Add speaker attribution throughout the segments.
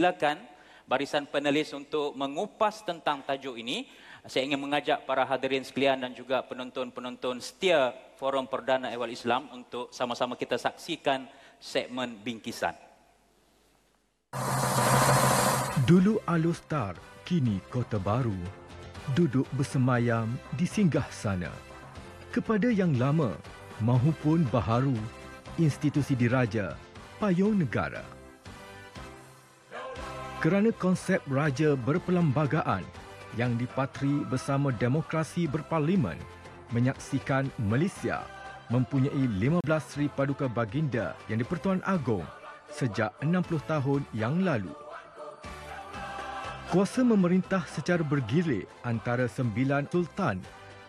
Speaker 1: silakan barisan penulis untuk mengupas tentang tajuk ini. Saya ingin mengajak para hadirin sekalian dan juga penonton-penonton setia Forum Perdana Ehwal Islam untuk sama-sama kita saksikan segmen bingkisan.
Speaker 2: Dulu Alustar, kini Kota Baru, duduk bersemayam di singgah sana. Kepada yang lama mahupun baharu, institusi diraja, payung negara kerana konsep raja berperlembagaan yang dipatri bersama demokrasi berparlimen menyaksikan Malaysia mempunyai 15 Sri Paduka Baginda yang di-Pertuan Agong sejak 60 tahun yang lalu. Kuasa memerintah secara bergilir antara sembilan sultan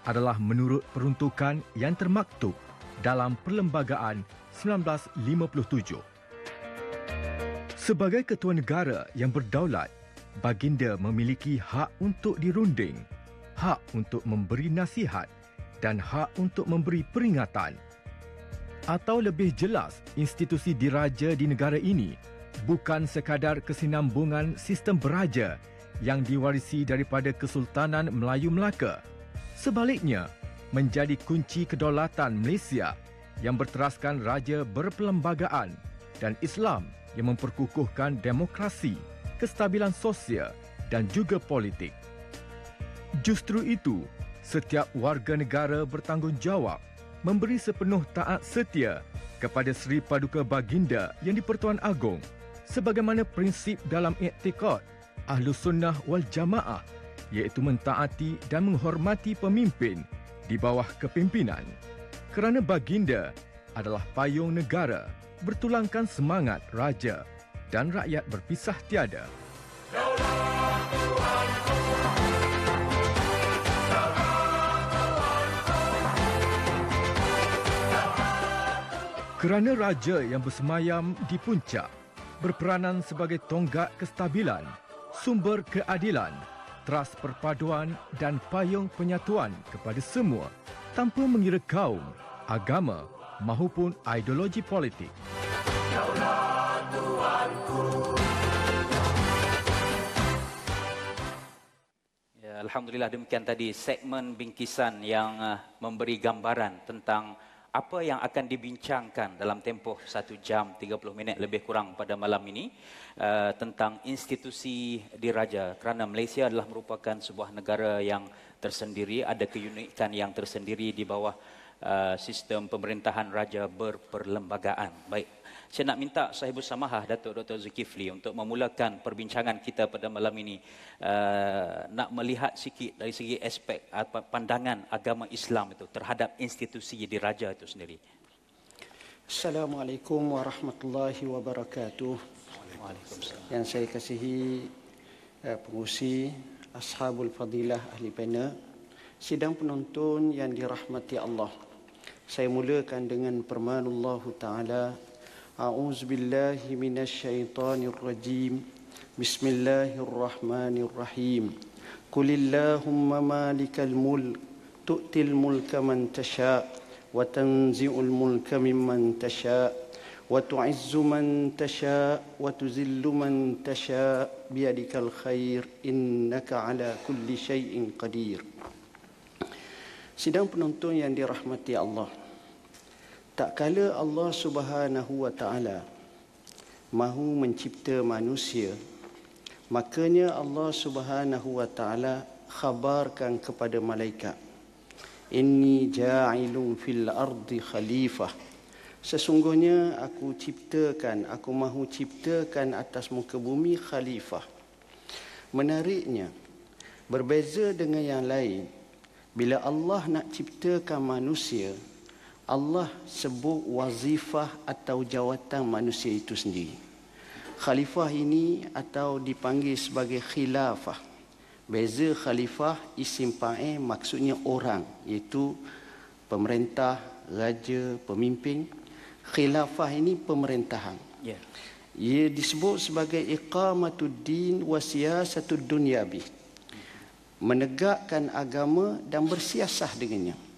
Speaker 2: adalah menurut peruntukan yang termaktub dalam Perlembagaan 1957. Sebagai ketua negara yang berdaulat, baginda memiliki hak untuk dirunding, hak untuk memberi nasihat dan hak untuk memberi peringatan. Atau lebih jelas, institusi diraja di negara ini bukan sekadar kesinambungan sistem beraja yang diwarisi daripada Kesultanan Melayu Melaka. Sebaliknya, menjadi kunci kedaulatan Malaysia yang berteraskan raja berperlembagaan dan Islam yang memperkukuhkan demokrasi, kestabilan sosial dan juga politik. Justru itu, setiap warga negara bertanggungjawab memberi sepenuh taat setia kepada Seri Paduka Baginda yang di-Pertuan Agong sebagaimana prinsip dalam iktikad Ahlus Sunnah wal Jamaah iaitu mentaati dan menghormati pemimpin di bawah kepimpinan. Kerana baginda adalah payung negara bertulangkan semangat raja dan rakyat berpisah tiada. Kerana raja yang bersemayam di puncak berperanan sebagai tonggak kestabilan, sumber keadilan, teras perpaduan dan payung penyatuan kepada semua tanpa mengira kaum, agama mahupun ideologi politik.
Speaker 1: Ya, Alhamdulillah demikian tadi segmen bingkisan yang uh, memberi gambaran tentang apa yang akan dibincangkan dalam tempoh satu jam 30 minit lebih kurang pada malam ini uh, tentang institusi diraja kerana Malaysia adalah merupakan sebuah negara yang tersendiri ada keunikan yang tersendiri di bawah Uh, sistem pemerintahan raja berperlembagaan. Baik, saya nak minta sahibus samahah Datuk Dr. Zulkifli untuk memulakan perbincangan kita pada malam ini uh, nak melihat sikit dari segi aspek apa pandangan agama Islam itu terhadap institusi diraja itu sendiri.
Speaker 3: Assalamualaikum warahmatullahi wabarakatuh. Waalaikumsalam. Yang saya kasihi uh, pengusi, ashabul fadilah ahli panel, sidang penonton yang dirahmati Allah. Saya mulakan dengan firman Allah Ta'ala. A'udzu billahi minasyaitonir rajim Bismillahirrahmanirrahim. Qulillahumma malikal mulk tu'til mulka man tasha wa tanzi'ul mulka mimman tasha wa tu'izzu man tasha wa tuzillu man tasha. Biyadikal khair innaka ala kulli syai'in qadir. Sidang penonton yang dirahmati Allah tak kala Allah Subhanahu wa taala mahu mencipta manusia makanya Allah Subhanahu wa taala khabarkan kepada malaikat inni ja'ilun fil ardi khalifah. Sesungguhnya aku ciptakan aku mahu ciptakan atas muka bumi khalifah. Menariknya berbeza dengan yang lain bila Allah nak ciptakan manusia Allah sebut wazifah atau jawatan manusia itu sendiri. Khalifah ini atau dipanggil sebagai khilafah. Beza khalifah isim fa'il maksudnya orang iaitu pemerintah, raja, pemimpin. Khilafah ini pemerintahan. Yeah. Ia disebut sebagai iqamatuddin wa siyasatud dunyabi. Menegakkan agama dan bersiasah dengannya.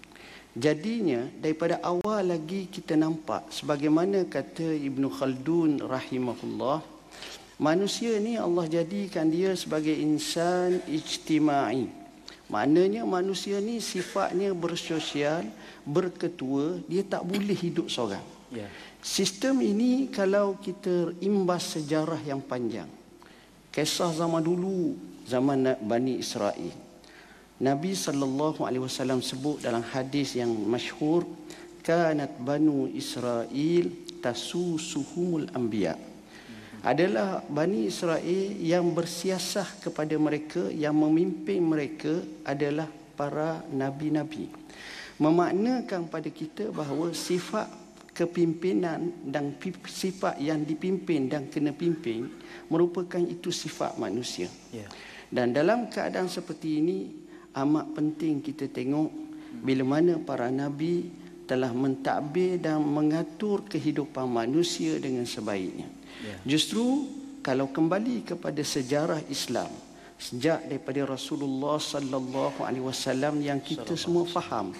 Speaker 3: Jadinya daripada awal lagi kita nampak sebagaimana kata Ibn Khaldun rahimahullah Manusia ni Allah jadikan dia sebagai insan ijtimai. Maknanya manusia ni sifatnya bersosial, berketua, dia tak boleh hidup seorang.
Speaker 1: Ya.
Speaker 3: Sistem ini kalau kita imbas sejarah yang panjang. Kisah zaman dulu, zaman Bani Israel. Nabi sallallahu alaihi wasallam sebut dalam hadis yang masyhur, kanat banu Israel tasusuhumul anbiya' adalah Bani Israel yang bersiasah kepada mereka, yang memimpin mereka adalah para Nabi-Nabi. Memaknakan pada kita bahawa sifat kepimpinan dan sifat yang dipimpin dan kena pimpin merupakan itu sifat manusia. Yeah. Dan dalam keadaan seperti ini amat penting kita tengok bila mana para nabi telah mentadbir dan mengatur kehidupan manusia dengan sebaiknya. Yeah. Justru kalau kembali kepada sejarah Islam sejak daripada Rasulullah sallallahu alaihi wasallam yang kita semua faham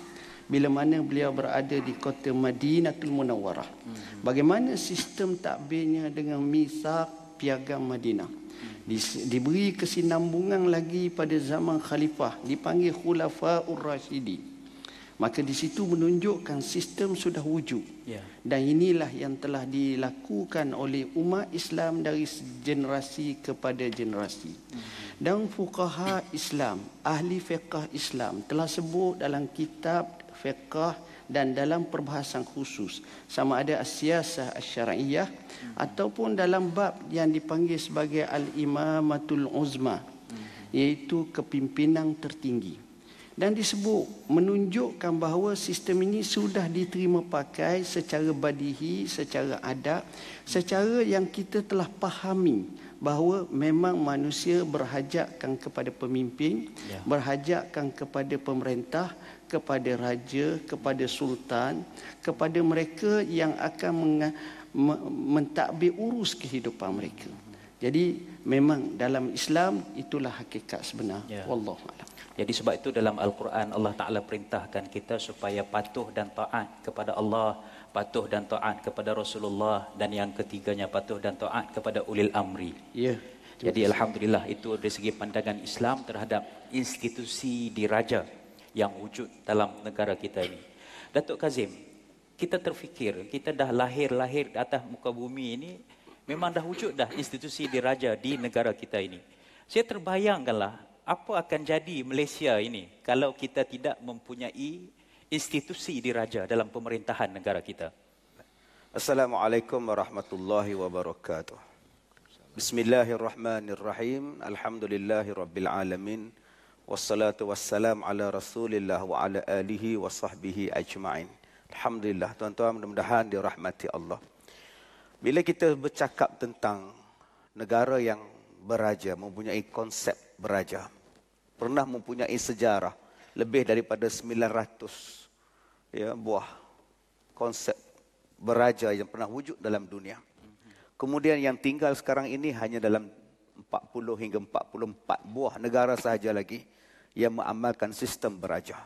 Speaker 3: bila mana beliau berada di kota Madinatul Munawwarah. Mm-hmm. Bagaimana sistem takbirnya dengan misak piagam Madinah. Di, diberi kesinambungan lagi pada zaman khalifah dipanggil khulafaur rasyidin maka di situ menunjukkan sistem sudah wujud yeah. dan inilah yang telah dilakukan oleh umat Islam dari generasi kepada generasi mm-hmm. dan fuqaha Islam ahli fiqh Islam telah sebut dalam kitab fiqh dan dalam perbahasan khusus sama ada as-siyasah asy-syar'iyyah mm-hmm. ataupun dalam bab yang dipanggil sebagai al-imamatul uzma mm-hmm. iaitu kepimpinan tertinggi dan disebut menunjukkan bahawa sistem ini sudah diterima pakai secara badihi, secara adab, secara yang kita telah pahami bahawa memang manusia berhajatkan kepada pemimpin, ya. berhajatkan kepada pemerintah, kepada raja, kepada sultan, kepada mereka yang akan mentadbir urus kehidupan mereka. Jadi memang dalam Islam itulah hakikat sebenar. Ya. Wallahu a'lam.
Speaker 1: Jadi sebab itu dalam Al-Quran Allah Ta'ala perintahkan kita supaya patuh dan taat kepada Allah, patuh dan taat kepada Rasulullah dan yang ketiganya patuh dan taat kepada ulil amri.
Speaker 3: Ya.
Speaker 1: Jadi Alhamdulillah itu dari segi pandangan Islam terhadap institusi diraja yang wujud dalam negara kita ini. Datuk Kazim, kita terfikir kita dah lahir-lahir di atas muka bumi ini memang dah wujud dah institusi diraja di negara kita ini. Saya terbayangkanlah apa akan jadi Malaysia ini kalau kita tidak mempunyai institusi diraja dalam pemerintahan negara kita?
Speaker 4: Assalamualaikum warahmatullahi wabarakatuh. Bismillahirrahmanirrahim. Alhamdulillahirabbil alamin. Wassalatu wassalam ala Rasulillah wa ala alihi wa sahbihi ajma'in. Alhamdulillah tuan-tuan mudah-mudahan dirahmati Allah. Bila kita bercakap tentang negara yang beraja mempunyai konsep beraja pernah mempunyai sejarah lebih daripada 900 ya buah konsep beraja yang pernah wujud dalam dunia. Kemudian yang tinggal sekarang ini hanya dalam 40 hingga 44 buah negara sahaja lagi yang mengamalkan sistem beraja.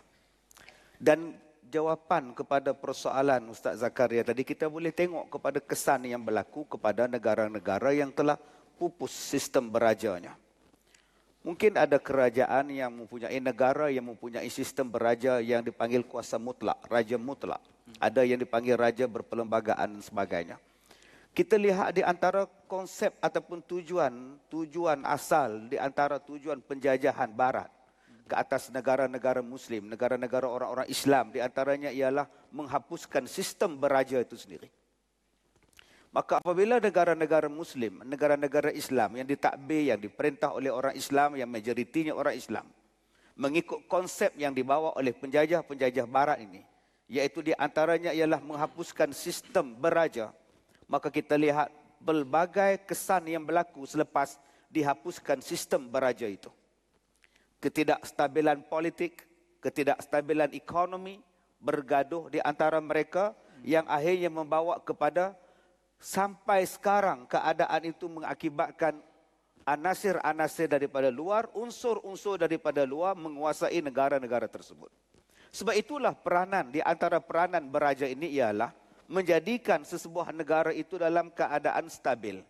Speaker 4: Dan jawapan kepada persoalan Ustaz Zakaria tadi kita boleh tengok kepada kesan yang berlaku kepada negara-negara yang telah pupus sistem berajanya. Mungkin ada kerajaan yang mempunyai negara yang mempunyai sistem beraja yang dipanggil kuasa mutlak, raja mutlak. Ada yang dipanggil raja berperlembagaan dan sebagainya. Kita lihat di antara konsep ataupun tujuan, tujuan asal di antara tujuan penjajahan barat ke atas negara-negara muslim, negara-negara orang-orang Islam di antaranya ialah menghapuskan sistem beraja itu sendiri. Maka apabila negara-negara Muslim, negara-negara Islam yang ditakbir, yang diperintah oleh orang Islam, yang majoritinya orang Islam, mengikut konsep yang dibawa oleh penjajah-penjajah Barat ini, iaitu di antaranya ialah menghapuskan sistem beraja, maka kita lihat pelbagai kesan yang berlaku selepas dihapuskan sistem beraja itu. Ketidakstabilan politik, ketidakstabilan ekonomi bergaduh di antara mereka yang akhirnya membawa kepada sampai sekarang keadaan itu mengakibatkan anasir-anasir daripada luar, unsur-unsur daripada luar menguasai negara-negara tersebut. Sebab itulah peranan di antara peranan beraja ini ialah menjadikan sesebuah negara itu dalam keadaan stabil.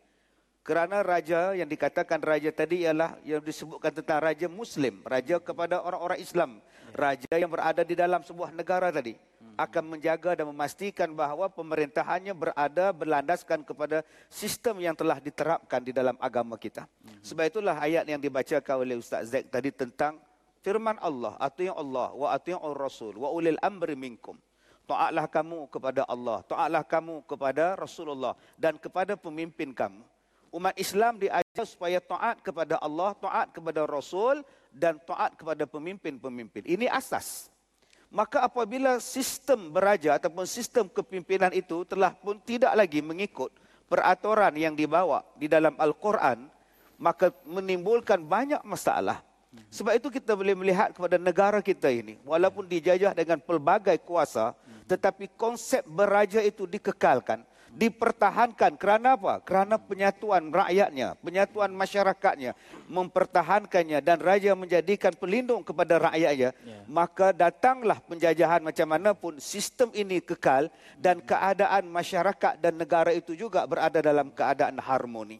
Speaker 4: Kerana raja yang dikatakan raja tadi ialah yang disebutkan tentang raja Muslim, raja kepada orang-orang Islam, raja yang berada di dalam sebuah negara tadi akan menjaga dan memastikan bahawa pemerintahannya berada berlandaskan kepada sistem yang telah diterapkan di dalam agama kita. Sebab itulah ayat yang dibacakan oleh Ustaz Zack tadi tentang firman Allah, atiyu Allah wa atiyu Rasul wa ulil amri minkum. Taatlah kamu kepada Allah, taatlah kamu kepada Rasulullah dan kepada pemimpin kamu umat Islam diajar supaya taat kepada Allah, taat kepada Rasul dan taat kepada pemimpin-pemimpin. Ini asas. Maka apabila sistem beraja ataupun sistem kepimpinan itu telah pun tidak lagi mengikut peraturan yang dibawa di dalam Al-Quran, maka menimbulkan banyak masalah. Sebab itu kita boleh melihat kepada negara kita ini, walaupun dijajah dengan pelbagai kuasa, tetapi konsep beraja itu dikekalkan dipertahankan. Kerana apa? Kerana penyatuan rakyatnya, penyatuan masyarakatnya, mempertahankannya dan raja menjadikan pelindung kepada rakyatnya, yeah. maka datanglah penjajahan macam mana pun sistem ini kekal dan keadaan masyarakat dan negara itu juga berada dalam keadaan harmoni.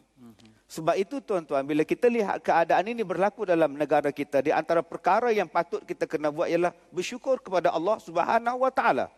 Speaker 4: Sebab itu tuan-tuan, bila kita lihat keadaan ini berlaku dalam negara kita, di antara perkara yang patut kita kena buat ialah bersyukur kepada Allah Subhanahu Wa Taala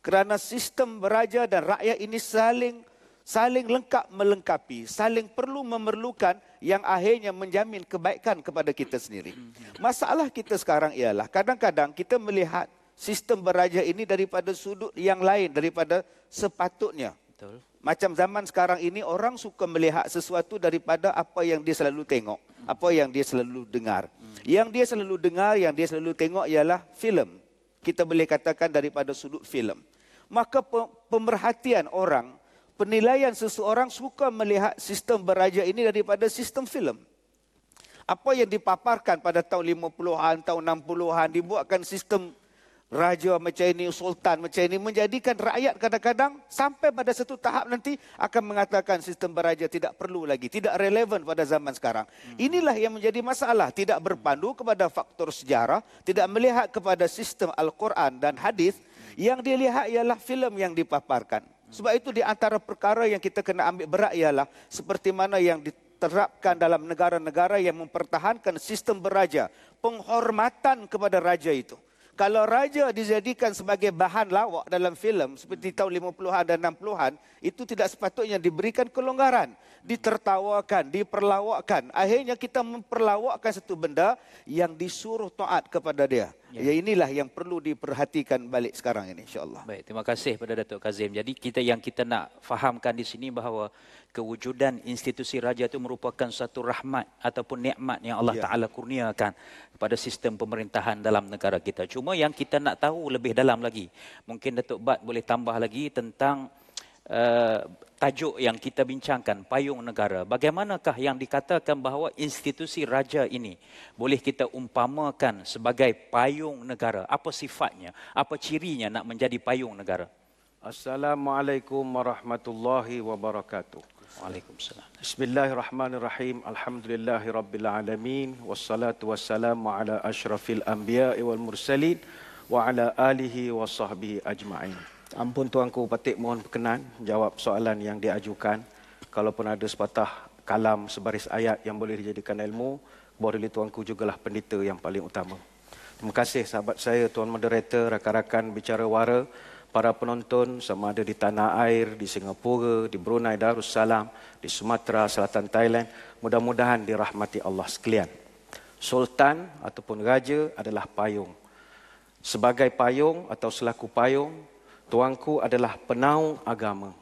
Speaker 4: kerana sistem beraja dan rakyat ini saling saling lengkap melengkapi, saling perlu memerlukan yang akhirnya menjamin kebaikan kepada kita sendiri. Masalah kita sekarang ialah kadang-kadang kita melihat sistem beraja ini daripada sudut yang lain daripada sepatutnya. Betul. Macam zaman sekarang ini orang suka melihat sesuatu daripada apa yang dia selalu tengok, apa yang dia selalu dengar. Yang dia selalu dengar, yang dia selalu tengok ialah filem. Kita boleh katakan daripada sudut filem maka pemerhatian orang, penilaian seseorang suka melihat sistem beraja ini daripada sistem filem. Apa yang dipaparkan pada tahun 50-an, tahun 60-an, dibuatkan sistem raja macam ini, sultan macam ini, menjadikan rakyat kadang-kadang sampai pada satu tahap nanti akan mengatakan sistem beraja tidak perlu lagi, tidak relevan pada zaman sekarang. Inilah yang menjadi masalah, tidak berpandu kepada faktor sejarah, tidak melihat kepada sistem Al-Quran dan hadis, yang dia lihat ialah filem yang dipaparkan. Sebab itu di antara perkara yang kita kena ambil berat ialah seperti mana yang diterapkan dalam negara-negara yang mempertahankan sistem beraja. Penghormatan kepada raja itu. Kalau raja dijadikan sebagai bahan lawak dalam filem seperti tahun 50-an dan 60-an, itu tidak sepatutnya diberikan kelonggaran. Ditertawakan, diperlawakkan. Akhirnya kita memperlawakkan satu benda yang disuruh taat kepada dia. Ya. ya inilah yang perlu diperhatikan balik sekarang ini insya-Allah.
Speaker 1: Baik, terima kasih kepada Datuk Kazim. Jadi kita yang kita nak fahamkan di sini bahawa kewujudan institusi raja itu merupakan satu rahmat ataupun nikmat yang Allah ya. Taala kurniakan kepada sistem pemerintahan dalam negara kita. Cuma yang kita nak tahu lebih dalam lagi, mungkin Datuk Bat boleh tambah lagi tentang uh, tajuk yang kita bincangkan payung negara. Bagaimanakah yang dikatakan bahawa institusi raja ini boleh kita umpamakan sebagai payung negara? Apa sifatnya? Apa cirinya nak menjadi payung negara?
Speaker 5: Assalamualaikum warahmatullahi wabarakatuh.
Speaker 1: Waalaikumsalam.
Speaker 5: Bismillahirrahmanirrahim. Alhamdulillahirabbil alamin. Wassalatu wassalamu ala asyrafil anbiya'i wal mursalin wa ala alihi wa sahbihi ajma'in Ampun tuanku Patik mohon berkenan jawab soalan yang diajukan. Kalaupun ada sepatah kalam sebaris ayat yang boleh dijadikan ilmu, boleh tuanku jugalah pendeta yang paling utama. Terima kasih sahabat saya, tuan moderator, rakan-rakan bicara wara, para penonton sama ada di tanah air, di Singapura, di Brunei Darussalam, di Sumatera, Selatan Thailand. Mudah-mudahan dirahmati Allah sekalian. Sultan ataupun raja adalah payung. Sebagai payung atau selaku payung, Tuanku adalah penaung agama,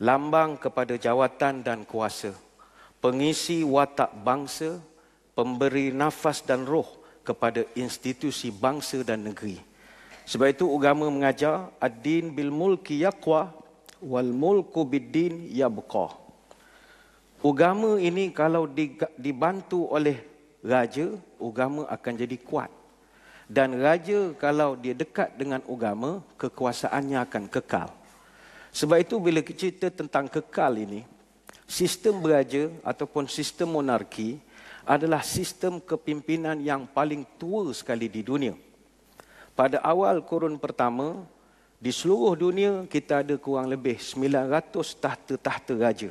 Speaker 5: lambang kepada jawatan dan kuasa, pengisi watak bangsa, pemberi nafas dan roh kepada institusi bangsa dan negeri. Sebab itu agama mengajar ad-din bil mulki yaqwa wal mulku bid-din yabqa. Agama ini kalau dibantu oleh raja, agama akan jadi kuat. Dan raja kalau dia dekat dengan agama, kekuasaannya akan kekal. Sebab itu bila cerita tentang kekal ini, sistem beraja ataupun sistem monarki adalah sistem kepimpinan yang paling tua sekali di dunia. Pada awal kurun pertama, di seluruh dunia kita ada kurang lebih 900 tahta-tahta raja.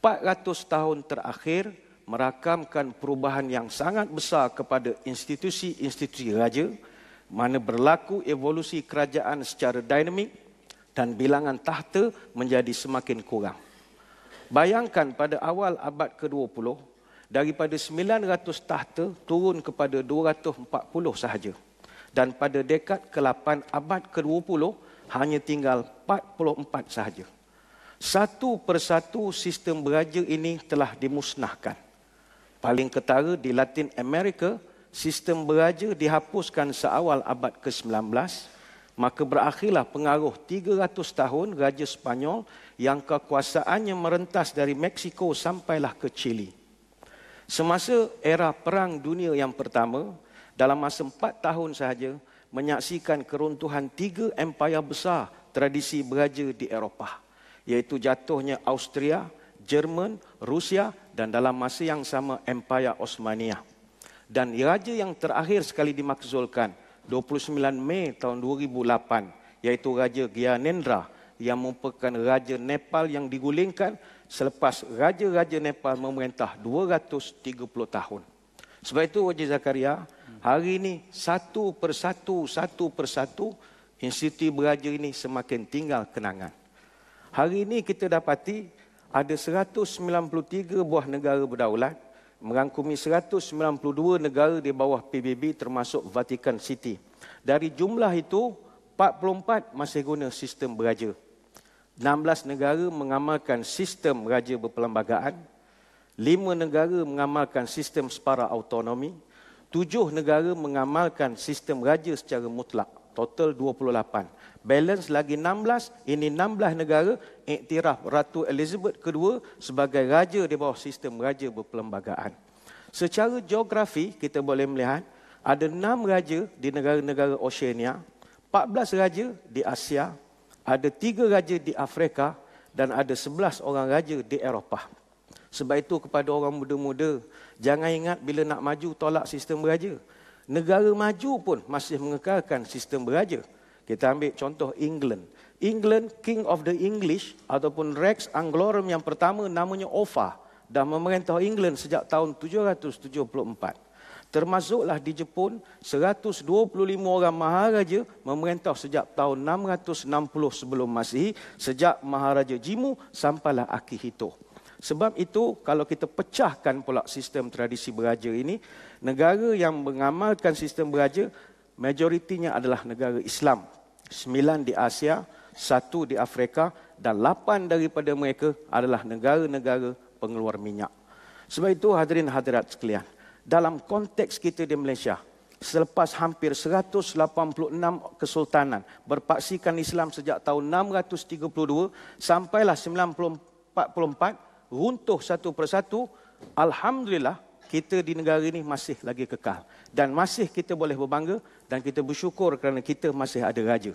Speaker 5: 400 tahun terakhir merakamkan perubahan yang sangat besar kepada institusi-institusi raja mana berlaku evolusi kerajaan secara dinamik dan bilangan tahta menjadi semakin kurang. Bayangkan pada awal abad ke-20 daripada 900 tahta turun kepada 240 sahaja. Dan pada dekad ke-8 abad ke-20 hanya tinggal 44 sahaja. Satu persatu sistem beraja ini telah dimusnahkan. Paling ketara di Latin Amerika, sistem beraja dihapuskan seawal abad ke-19, maka berakhirlah pengaruh 300 tahun Raja Spanyol yang kekuasaannya merentas dari Meksiko sampailah ke Chile. Semasa era Perang Dunia yang pertama, dalam masa empat tahun sahaja, menyaksikan keruntuhan tiga empayar besar tradisi beraja di Eropah, iaitu jatuhnya Austria, Jerman, Rusia dan dalam masa yang sama Empire Osmania. Dan raja yang terakhir sekali dimakzulkan 29 Mei tahun 2008 iaitu Raja Gyanendra yang merupakan Raja Nepal yang digulingkan selepas Raja-Raja Nepal memerintah 230 tahun. Sebab itu Wajib Zakaria, hari ini satu persatu, satu persatu institusi beraja ini semakin tinggal kenangan. Hari ini kita dapati ada 193 buah negara berdaulat merangkumi 192 negara di bawah PBB termasuk Vatican City. Dari jumlah itu 44 masih guna sistem beraja. 16 negara mengamalkan sistem raja berperlembagaan. 5 negara mengamalkan sistem separa autonomi. 7 negara mengamalkan sistem raja secara mutlak. Total 28 balance lagi 16 ini 16 negara iktiraf Ratu Elizabeth II sebagai raja di bawah sistem raja berperlembagaan secara geografi kita boleh melihat ada 6 raja di negara-negara Oceania 14 raja di Asia ada 3 raja di Afrika dan ada 11 orang raja di Eropah. Sebab itu kepada orang muda-muda jangan ingat bila nak maju tolak sistem beraja. Negara maju pun masih mengekalkan sistem beraja kita ambil contoh England. England, King of the English ataupun Rex Anglorum yang pertama namanya Offa dan memerintah England sejak tahun 774. Termasuklah di Jepun, 125 orang maharaja memerintah sejak tahun 660 sebelum Masihi, sejak Maharaja Jimu sampailah Akihito. Sebab itu, kalau kita pecahkan pula sistem tradisi beraja ini, negara yang mengamalkan sistem beraja majoritinya adalah negara Islam. Sembilan di Asia, satu di Afrika dan lapan daripada mereka adalah negara-negara pengeluar minyak. Sebab itu hadirin hadirat sekalian, dalam konteks kita di Malaysia, selepas hampir 186 kesultanan berpaksikan Islam sejak tahun 632 sampailah 1944 runtuh satu persatu, Alhamdulillah kita di negara ini masih lagi kekal dan masih kita boleh berbangga dan kita bersyukur kerana kita masih ada raja.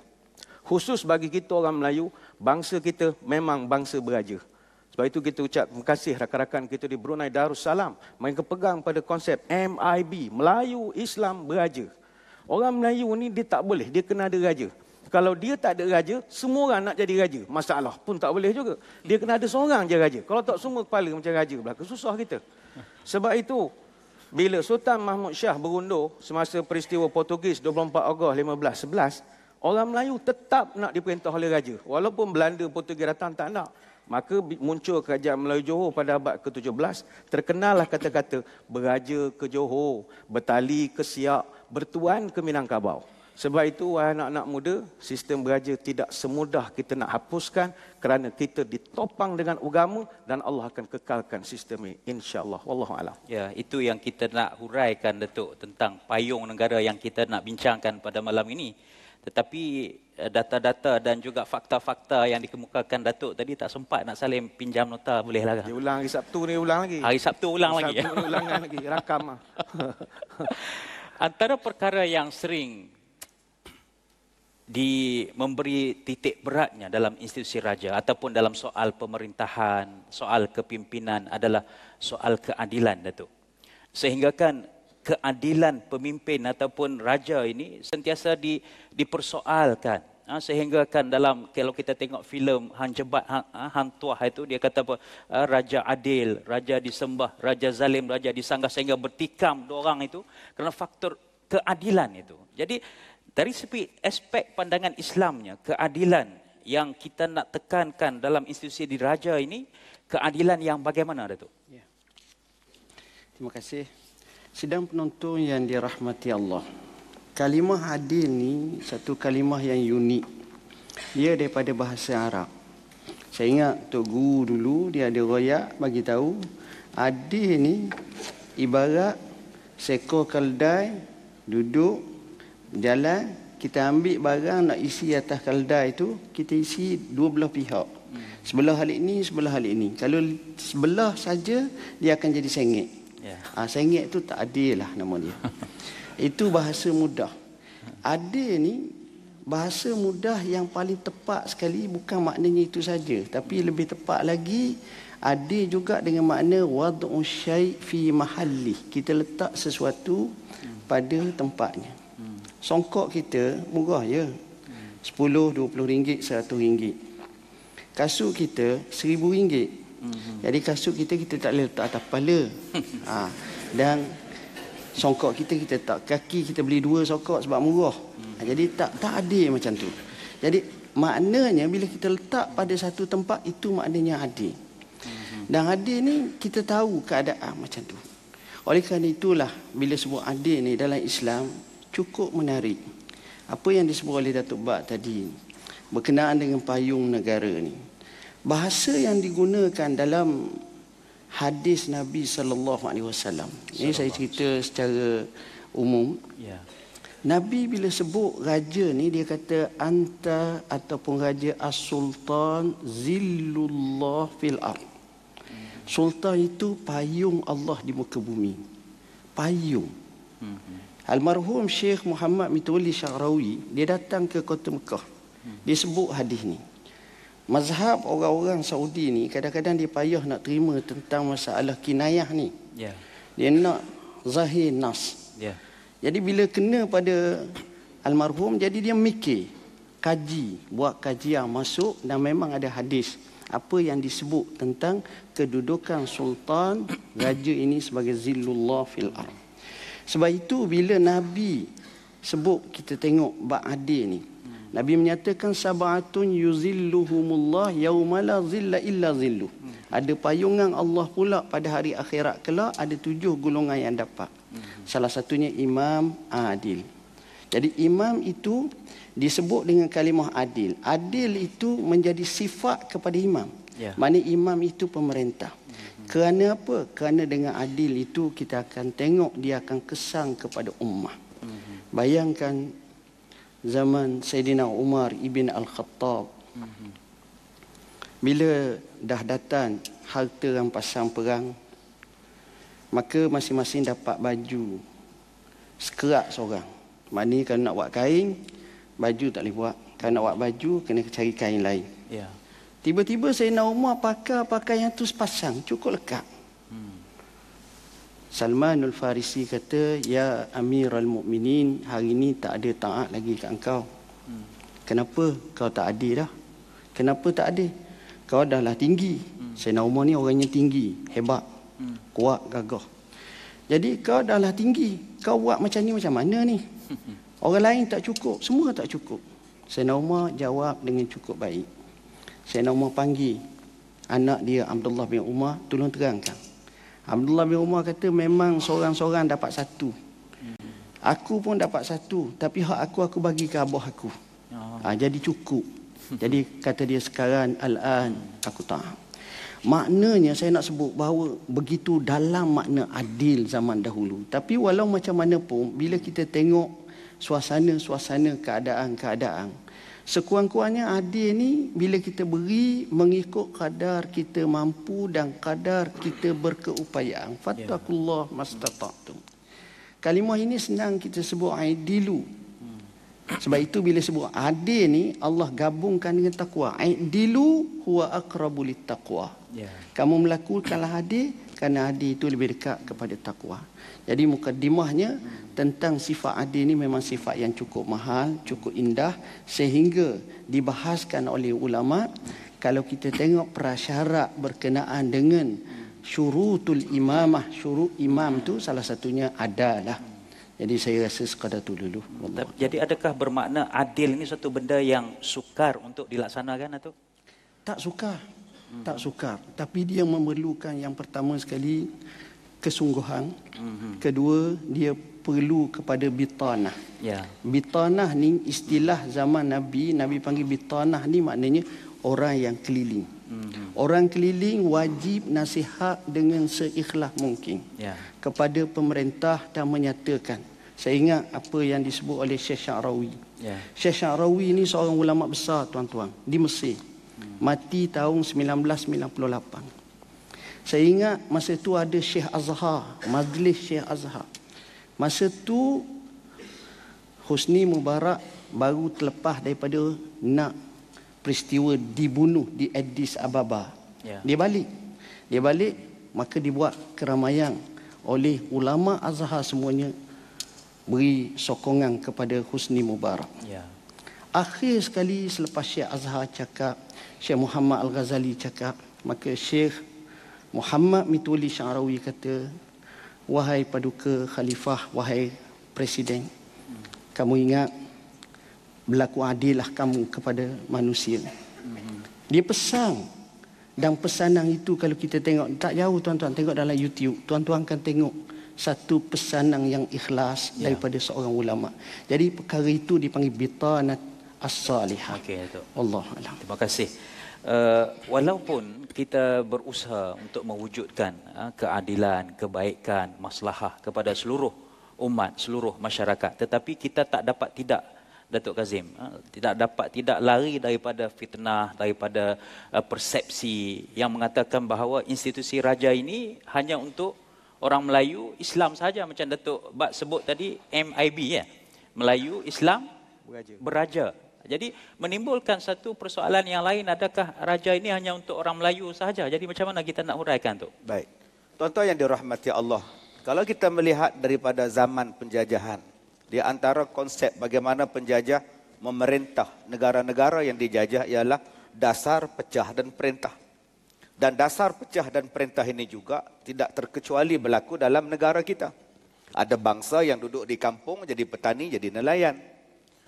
Speaker 5: Khusus bagi kita orang Melayu, bangsa kita memang bangsa beraja. Sebab itu kita ucap terima kasih rakan-rakan kita di Brunei Darussalam mereka pegang pada konsep MIB, Melayu Islam Beraja. Orang Melayu ni dia tak boleh, dia kena ada raja. Kalau dia tak ada raja, semua orang nak jadi raja. Masalah pun tak boleh juga. Dia kena ada seorang je raja. Kalau tak semua kepala macam raja belaka, susah kita. Sebab itu, bila Sultan Mahmud Shah berundur semasa peristiwa Portugis 24 Ogos 1511, orang Melayu tetap nak diperintah oleh raja. Walaupun Belanda Portugis datang tak nak. Maka muncul kerajaan Melayu Johor pada abad ke-17. Terkenallah kata-kata beraja ke Johor, bertali ke Siak, bertuan ke Minangkabau. Sebab itu, wahai anak-anak muda, sistem beraja tidak semudah kita nak hapuskan kerana kita ditopang dengan agama dan Allah akan kekalkan sistem ini. InsyaAllah. Wallahu'alam.
Speaker 1: Ya, itu yang kita nak huraikan, Datuk, tentang payung negara yang kita nak bincangkan pada malam ini. Tetapi eh, data-data dan juga fakta-fakta yang dikemukakan Datuk tadi tak sempat nak saling pinjam nota boleh lah.
Speaker 5: Dia ulang hari Sabtu ni ulang lagi.
Speaker 1: Hari Sabtu ulang
Speaker 5: hari
Speaker 1: lagi.
Speaker 5: Sabtu ulang lagi. Rakam.
Speaker 1: Antara perkara yang sering di memberi titik beratnya dalam institusi raja ataupun dalam soal pemerintahan, soal kepimpinan adalah soal keadilan Datuk. Sehingga kan keadilan pemimpin ataupun raja ini sentiasa di, dipersoalkan ha, sehingga kan dalam kalau kita tengok filem Hang Jebat Hang, ha, Hang Tuah itu dia kata apa ha, raja adil, raja disembah, raja zalim, raja disanggah sehingga bertikam dua orang itu kerana faktor keadilan itu. Jadi dari segi aspek pandangan Islamnya, keadilan yang kita nak tekankan dalam institusi diraja ini, keadilan yang bagaimana Datuk?
Speaker 3: Ya. Terima kasih. Sidang penonton yang dirahmati Allah. Kalimah adil ni satu kalimah yang unik. Dia daripada bahasa Arab. Saya ingat Tok Guru dulu dia ada royak bagi tahu adil ni ibarat seekor keldai duduk jalan kita ambil barang nak isi atas keldai itu kita isi dua belah pihak. Sebelah halik ini, sebelah halik ini. Kalau sebelah saja dia akan jadi sengit.
Speaker 1: Ya.
Speaker 3: Ah, sengit itu tak adil lah nama dia. Itu bahasa mudah. Adil ni bahasa mudah yang paling tepat sekali bukan maknanya itu saja tapi lebih tepat lagi adil juga dengan makna wad'u syai' fi mahalli. Kita letak sesuatu pada tempatnya. Songkok kita murah ya. 10, 20 ringgit, 100 ringgit. Kasut kita seribu ringgit. Jadi kasut kita kita tak boleh letak atas kepala. ha. Dan songkok kita kita tak kaki kita beli dua songkok sebab murah. Ha, jadi tak tak adil macam tu. Jadi maknanya bila kita letak pada satu tempat itu maknanya adil. Dan adil ni kita tahu keadaan macam tu. Oleh kerana itulah bila sebut adil ni dalam Islam cukup menarik. Apa yang disebut oleh Datuk Bak tadi berkenaan dengan payung negara ni. Bahasa yang digunakan dalam hadis Nabi sallallahu alaihi wasallam. Ini saya cerita secara umum.
Speaker 1: Ya.
Speaker 3: Nabi bila sebut raja ni dia kata anta ataupun raja as-sultan zillullah fil ard. Sultan itu payung Allah di muka bumi. Payung. Almarhum Syekh Muhammad Mituli Syahrawi dia datang ke kota Mekah. Dia sebut hadis ni. Mazhab orang-orang Saudi ni kadang-kadang dia payah nak terima tentang masalah kinayah ni.
Speaker 1: Ya.
Speaker 3: Dia nak zahir nas.
Speaker 1: Ya.
Speaker 3: Jadi bila kena pada almarhum jadi dia mikir, kaji, buat kajian masuk dan memang ada hadis apa yang disebut tentang kedudukan sultan raja ini sebagai zillullah fil ard. Sebab itu bila Nabi sebut kita tengok bab adil ni. Nabi menyatakan sab'atun yuzilluhumullah yauma la zilla illa zilluh. Ada payungan Allah pula pada hari akhirat kelak ada tujuh golongan yang dapat. Salah satunya imam adil. Jadi imam itu disebut dengan kalimah adil. Adil itu menjadi sifat kepada imam.
Speaker 1: Ya.
Speaker 3: Mana imam itu pemerintah. Kerana apa? Kerana dengan adil itu kita akan tengok dia akan kesang kepada ummah. Bayangkan zaman Sayyidina Umar ibn Al-Khattab. Bila dah datang harta rampasan perang, maka masing-masing dapat baju sekerak seorang. Maknanya kalau nak buat kain, baju tak boleh buat. Kalau nak buat baju, kena cari kain lain.
Speaker 1: Ya.
Speaker 3: Tiba-tiba Sayyidina Umar pakai pakaian tu sepasang, cukup lekat. Salmanul Farisi kata, Ya Amirul Mukminin, hari ini tak ada taat lagi kat engkau. Kenapa kau tak adil dah? Kenapa tak adil? Kau dah lah tinggi. Sayyidina Umar ni orangnya tinggi, hebat, kuat, gagah. Jadi kau dah lah tinggi. Kau buat macam ni macam mana ni? Orang lain tak cukup, semua tak cukup. Sayyidina Umar jawab dengan cukup baik. Sayyidina Umar panggil anak dia Abdullah bin Umar, tolong terangkan. Abdullah bin Umar kata memang seorang-seorang dapat satu. Aku pun dapat satu, tapi hak aku aku bagi ke abah aku. Ha, jadi cukup. Jadi kata dia sekarang al-an aku tak. Maknanya saya nak sebut bahawa begitu dalam makna adil zaman dahulu. Tapi walau macam mana pun bila kita tengok suasana-suasana keadaan-keadaan Sekurang-kurangnya adil ni bila kita beri mengikut kadar kita mampu dan kadar kita berkeupayaan. Fattakullah mastata'tum. Kalimah ini senang kita sebut aidilu. Sebab itu bila sebut adil ni Allah gabungkan dengan takwa. Aidilu huwa aqrabu taqwa.
Speaker 1: Ya.
Speaker 3: Kamu melakukanlah adil, kerana adil itu lebih dekat kepada takwa. Jadi mukadimahnya tentang sifat adil ini memang sifat yang cukup mahal, cukup indah sehingga dibahaskan oleh ulama kalau kita tengok prasyarat berkenaan dengan syurutul imamah, syurut imam tu salah satunya adalah. Jadi saya rasa sekadar tu dulu.
Speaker 1: Allah. Jadi adakah bermakna adil ini satu benda yang sukar untuk dilaksanakan atau?
Speaker 3: Tak sukar. Hmm. Tak sukar. Tapi dia memerlukan yang pertama sekali kesungguhan. Hmm. Kedua, dia perlu kepada bitanah. Ya. Bitanah ni istilah zaman Nabi, Nabi panggil bitanah ni maknanya orang yang keliling. Hmm. Orang keliling wajib nasihat dengan seikhlas mungkin ya. kepada pemerintah dan menyatakan. Saya ingat apa yang disebut oleh Syekh Syarawi. Ya. Syekh Syarawi ni seorang ulama besar tuan-tuan di Mesir. Mati tahun 1998. Saya ingat masa tu ada Syekh Azhar, majlis Syekh Azhar. Masa tu Husni Mubarak baru terlepas daripada nak peristiwa dibunuh di Addis Ababa. Yeah. Dia balik. Dia balik maka dibuat keramaian oleh ulama Azhar semuanya beri sokongan kepada Husni Mubarak. Yeah. Akhir sekali selepas Syekh Azhar cakap, Syekh Muhammad Al-Ghazali cakap, maka Syekh Muhammad Mituli Syarawi kata, Wahai paduka khalifah, wahai presiden, kamu ingat berlaku adillah kamu kepada manusia. Dia pesan dan pesanan itu kalau kita tengok tak jauh tuan-tuan tengok dalam YouTube tuan-tuan akan tengok satu pesanan yang ikhlas ya. daripada seorang ulama. Jadi perkara itu dipanggil bitanat as-salihah.
Speaker 1: Okey itu. Allah Terima kasih. Uh, walaupun kita berusaha untuk mewujudkan uh, keadilan, kebaikan, maslahah kepada seluruh umat, seluruh masyarakat, tetapi kita tak dapat tidak Datuk Kazim, uh, tidak dapat tidak lari daripada fitnah, daripada uh, persepsi yang mengatakan bahawa institusi raja ini hanya untuk orang Melayu, Islam saja macam Datuk Bak sebut tadi MIB ya. Melayu, Islam, beraja. beraja. Jadi menimbulkan satu persoalan yang lain adakah raja ini hanya untuk orang Melayu sahaja? Jadi macam mana kita nak huraikan tu?
Speaker 4: Baik. Tuan-tuan yang dirahmati Allah, kalau kita melihat daripada zaman penjajahan, di antara konsep bagaimana penjajah memerintah negara-negara yang dijajah ialah dasar pecah dan perintah. Dan dasar pecah dan perintah ini juga tidak terkecuali berlaku dalam negara kita. Ada bangsa yang duduk di kampung jadi petani, jadi nelayan.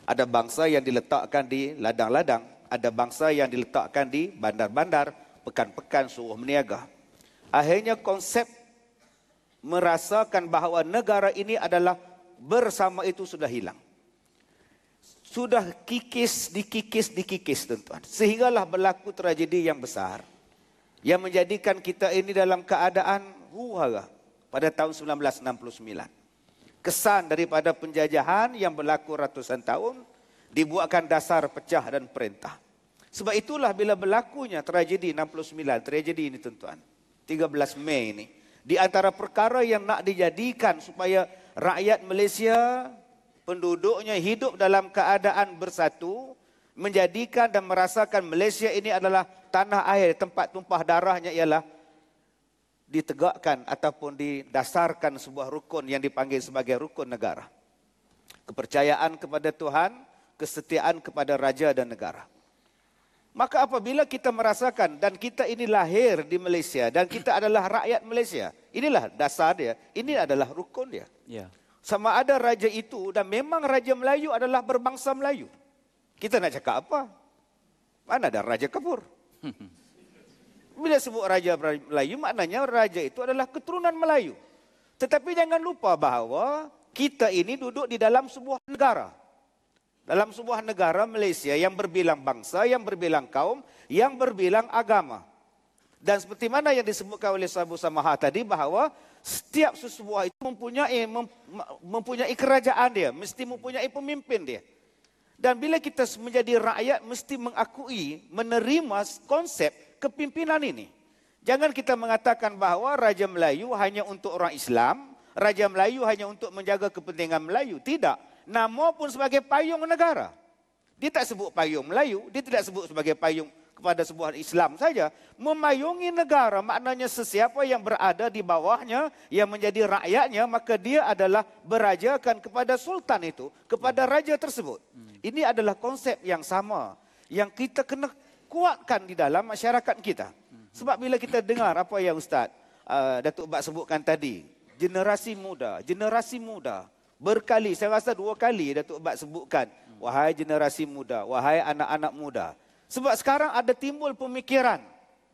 Speaker 4: Ada bangsa yang diletakkan di ladang-ladang, ada bangsa yang diletakkan di bandar-bandar, pekan-pekan suruh meniaga. Akhirnya konsep merasakan bahawa negara ini adalah bersama itu sudah hilang. Sudah kikis, dikikis, dikikis tuan-tuan. Sehinggalah berlaku tragedi yang besar. Yang menjadikan kita ini dalam keadaan huhara pada tahun 1969 kesan daripada penjajahan yang berlaku ratusan tahun dibuatkan dasar pecah dan perintah. Sebab itulah bila berlakunya tragedi 69, tragedi ini tuan-tuan, 13 Mei ini, di antara perkara yang nak dijadikan supaya rakyat Malaysia, penduduknya hidup dalam keadaan bersatu, menjadikan dan merasakan Malaysia ini adalah tanah air, tempat tumpah darahnya ialah ditegakkan ataupun didasarkan sebuah rukun yang dipanggil sebagai rukun negara. Kepercayaan kepada Tuhan, kesetiaan kepada raja dan negara. Maka apabila kita merasakan dan kita ini lahir di Malaysia dan kita adalah rakyat Malaysia, inilah dasar dia, ini adalah rukun dia. Ya. Sama ada raja itu dan memang raja Melayu adalah berbangsa Melayu. Kita nak cakap apa? Mana ada raja kapur? Bila sebut Raja Melayu, maknanya Raja itu adalah keturunan Melayu. Tetapi jangan lupa bahawa kita ini duduk di dalam sebuah negara. Dalam sebuah negara Malaysia yang berbilang bangsa, yang berbilang kaum, yang berbilang agama. Dan seperti mana yang disebutkan oleh Sabu Samaha tadi bahawa setiap sesuatu itu mempunyai mempunyai kerajaan dia, mesti mempunyai pemimpin dia. Dan bila kita menjadi rakyat mesti mengakui, menerima konsep kepimpinan ini. Jangan kita mengatakan bahawa Raja Melayu hanya untuk orang Islam, Raja Melayu hanya untuk menjaga kepentingan Melayu. Tidak. Nama pun sebagai payung negara. Dia tak sebut payung Melayu, dia tidak sebut sebagai payung kepada sebuah Islam saja. Memayungi negara maknanya sesiapa yang berada di bawahnya, yang menjadi rakyatnya, maka dia adalah berajakan kepada sultan itu, kepada raja tersebut. Ini adalah konsep yang sama yang kita kena kuatkan di dalam masyarakat kita. Sebab bila kita dengar apa yang Ustaz uh, Datuk Bak sebutkan tadi, generasi muda, generasi muda, berkali, saya rasa dua kali Datuk Bak sebutkan, wahai generasi muda, wahai anak-anak muda, sebab sekarang ada timbul pemikiran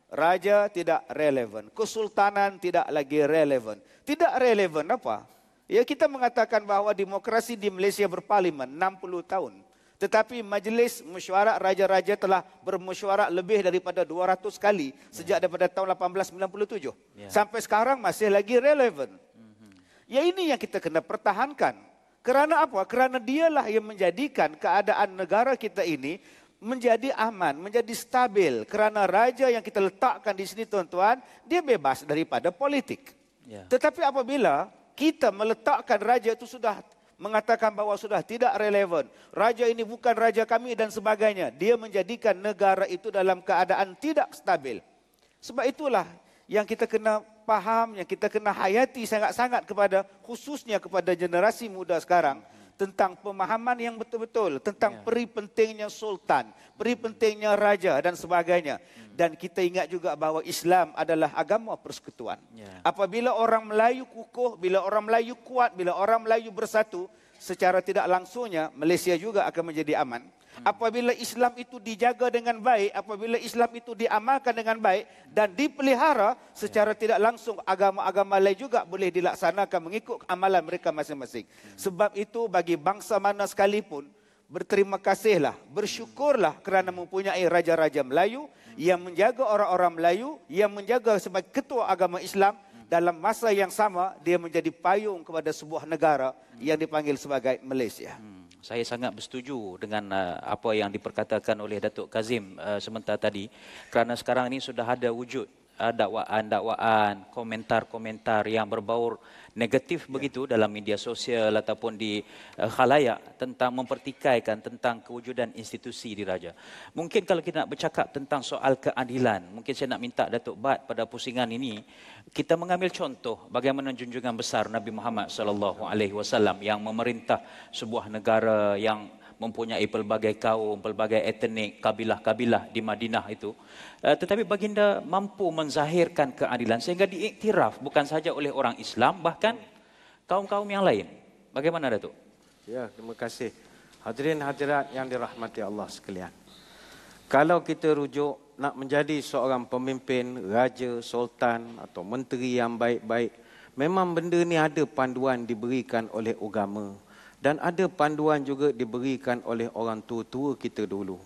Speaker 4: raja tidak relevan, kesultanan tidak lagi relevan. Tidak relevan apa? Ya kita mengatakan bahawa demokrasi di Malaysia berparlimen 60 tahun. Tetapi majlis mesyuarat raja-raja telah bermesyuarat lebih daripada 200 kali sejak daripada tahun 1897. Ya. Sampai sekarang masih lagi relevan. Mhm. Ya ini yang kita kena pertahankan. Kerana apa? Kerana dialah yang menjadikan keadaan negara kita ini menjadi aman, menjadi stabil kerana raja yang kita letakkan di sini tuan-tuan, dia bebas daripada politik. Ya. Tetapi apabila kita meletakkan raja itu sudah mengatakan bahawa sudah tidak relevan, raja ini bukan raja kami dan sebagainya, dia menjadikan negara itu dalam keadaan tidak stabil. Sebab itulah yang kita kena faham, yang kita kena hayati sangat-sangat kepada khususnya kepada generasi muda sekarang tentang pemahaman yang betul-betul tentang ya. peri pentingnya sultan, peri pentingnya raja dan sebagainya. Hmm. Dan kita ingat juga bahawa Islam adalah agama persekutuan. Ya. Apabila orang Melayu kukuh, bila orang Melayu kuat, bila orang Melayu bersatu, secara tidak langsungnya Malaysia juga akan menjadi aman. Apabila Islam itu dijaga dengan baik, apabila Islam itu diamalkan dengan baik dan dipelihara secara tidak langsung agama-agama lain juga boleh dilaksanakan mengikut amalan mereka masing-masing. Sebab itu bagi bangsa mana sekalipun berterima kasihlah, bersyukurlah kerana mempunyai raja-raja Melayu yang menjaga orang-orang Melayu, yang menjaga sebagai ketua agama Islam dalam masa yang sama dia menjadi payung kepada sebuah negara yang dipanggil sebagai Malaysia. Hmm
Speaker 1: saya sangat bersetuju dengan uh, apa yang diperkatakan oleh Datuk Kazim uh, sebentar tadi. Kerana sekarang ini sudah ada wujud dakwaan-dakwaan, komentar-komentar yang berbaur negatif ya. begitu dalam media sosial ataupun di uh, khalayak tentang mempertikaikan tentang kewujudan institusi diraja. Mungkin kalau kita nak bercakap tentang soal keadilan, mungkin saya nak minta Datuk Bat pada pusingan ini kita mengambil contoh bagaimana junjungan besar Nabi Muhammad sallallahu alaihi wasallam yang memerintah sebuah negara yang mempunyai pelbagai kaum, pelbagai etnik, kabilah-kabilah di Madinah itu. Uh, tetapi baginda mampu menzahirkan keadilan sehingga diiktiraf bukan saja oleh orang Islam bahkan kaum-kaum yang lain. Bagaimana Datuk?
Speaker 5: Ya, terima kasih. Hadirin hadirat yang dirahmati Allah sekalian. Kalau kita rujuk nak menjadi seorang pemimpin, raja, sultan atau menteri yang baik-baik, memang benda ni ada panduan diberikan oleh agama dan ada panduan juga diberikan oleh orang tua-tua kita dulu.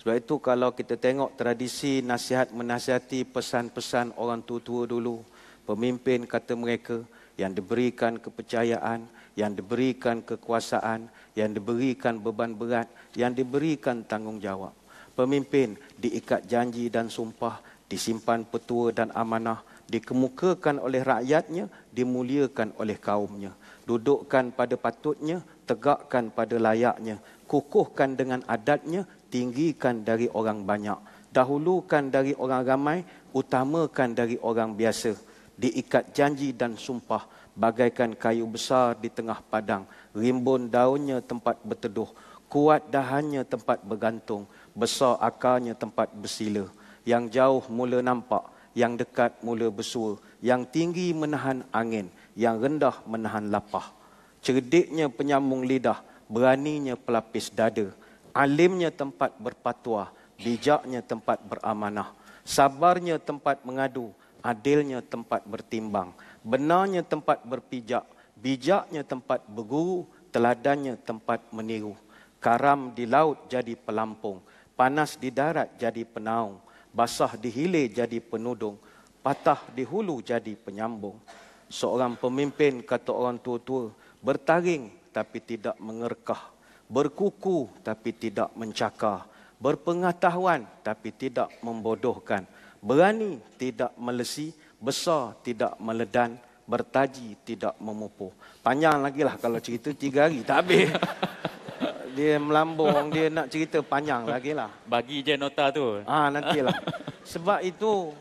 Speaker 5: Sebab itu kalau kita tengok tradisi nasihat menasihati pesan-pesan orang tua-tua dulu, pemimpin kata mereka yang diberikan kepercayaan, yang diberikan kekuasaan, yang diberikan beban berat, yang diberikan tanggungjawab. Pemimpin diikat janji dan sumpah, disimpan petua dan amanah, dikemukakan oleh rakyatnya, dimuliakan oleh kaumnya dudukkan pada patutnya, tegakkan pada layaknya, kukuhkan dengan adatnya, tinggikan dari orang banyak, dahulukan dari orang ramai, utamakan dari orang biasa, diikat janji dan sumpah, bagaikan kayu besar di tengah padang, rimbun daunnya tempat berteduh, kuat dahannya tempat bergantung, besar akarnya tempat bersila, yang jauh mula nampak, yang dekat mula bersua, yang tinggi menahan angin, yang rendah menahan lapah. Cerdiknya penyambung lidah, beraninya pelapis dada. Alimnya tempat berpatwa, bijaknya tempat beramanah. Sabarnya tempat mengadu, adilnya tempat bertimbang. Benarnya tempat berpijak, bijaknya tempat berguru, teladannya tempat meniru. Karam di laut jadi pelampung, panas di darat jadi penaung, basah di hilir jadi penudung, patah di hulu jadi penyambung seorang pemimpin kata orang tua-tua bertaring tapi tidak mengerkah berkuku tapi tidak mencakar berpengetahuan tapi tidak membodohkan berani tidak melesi besar tidak meledan bertaji tidak memupuh panjang lagi lah kalau cerita tiga hari tak habis dia melambung, dia nak cerita panjang lagi lah.
Speaker 1: Bagi je nota tu.
Speaker 5: Ah nantilah. Sebab itu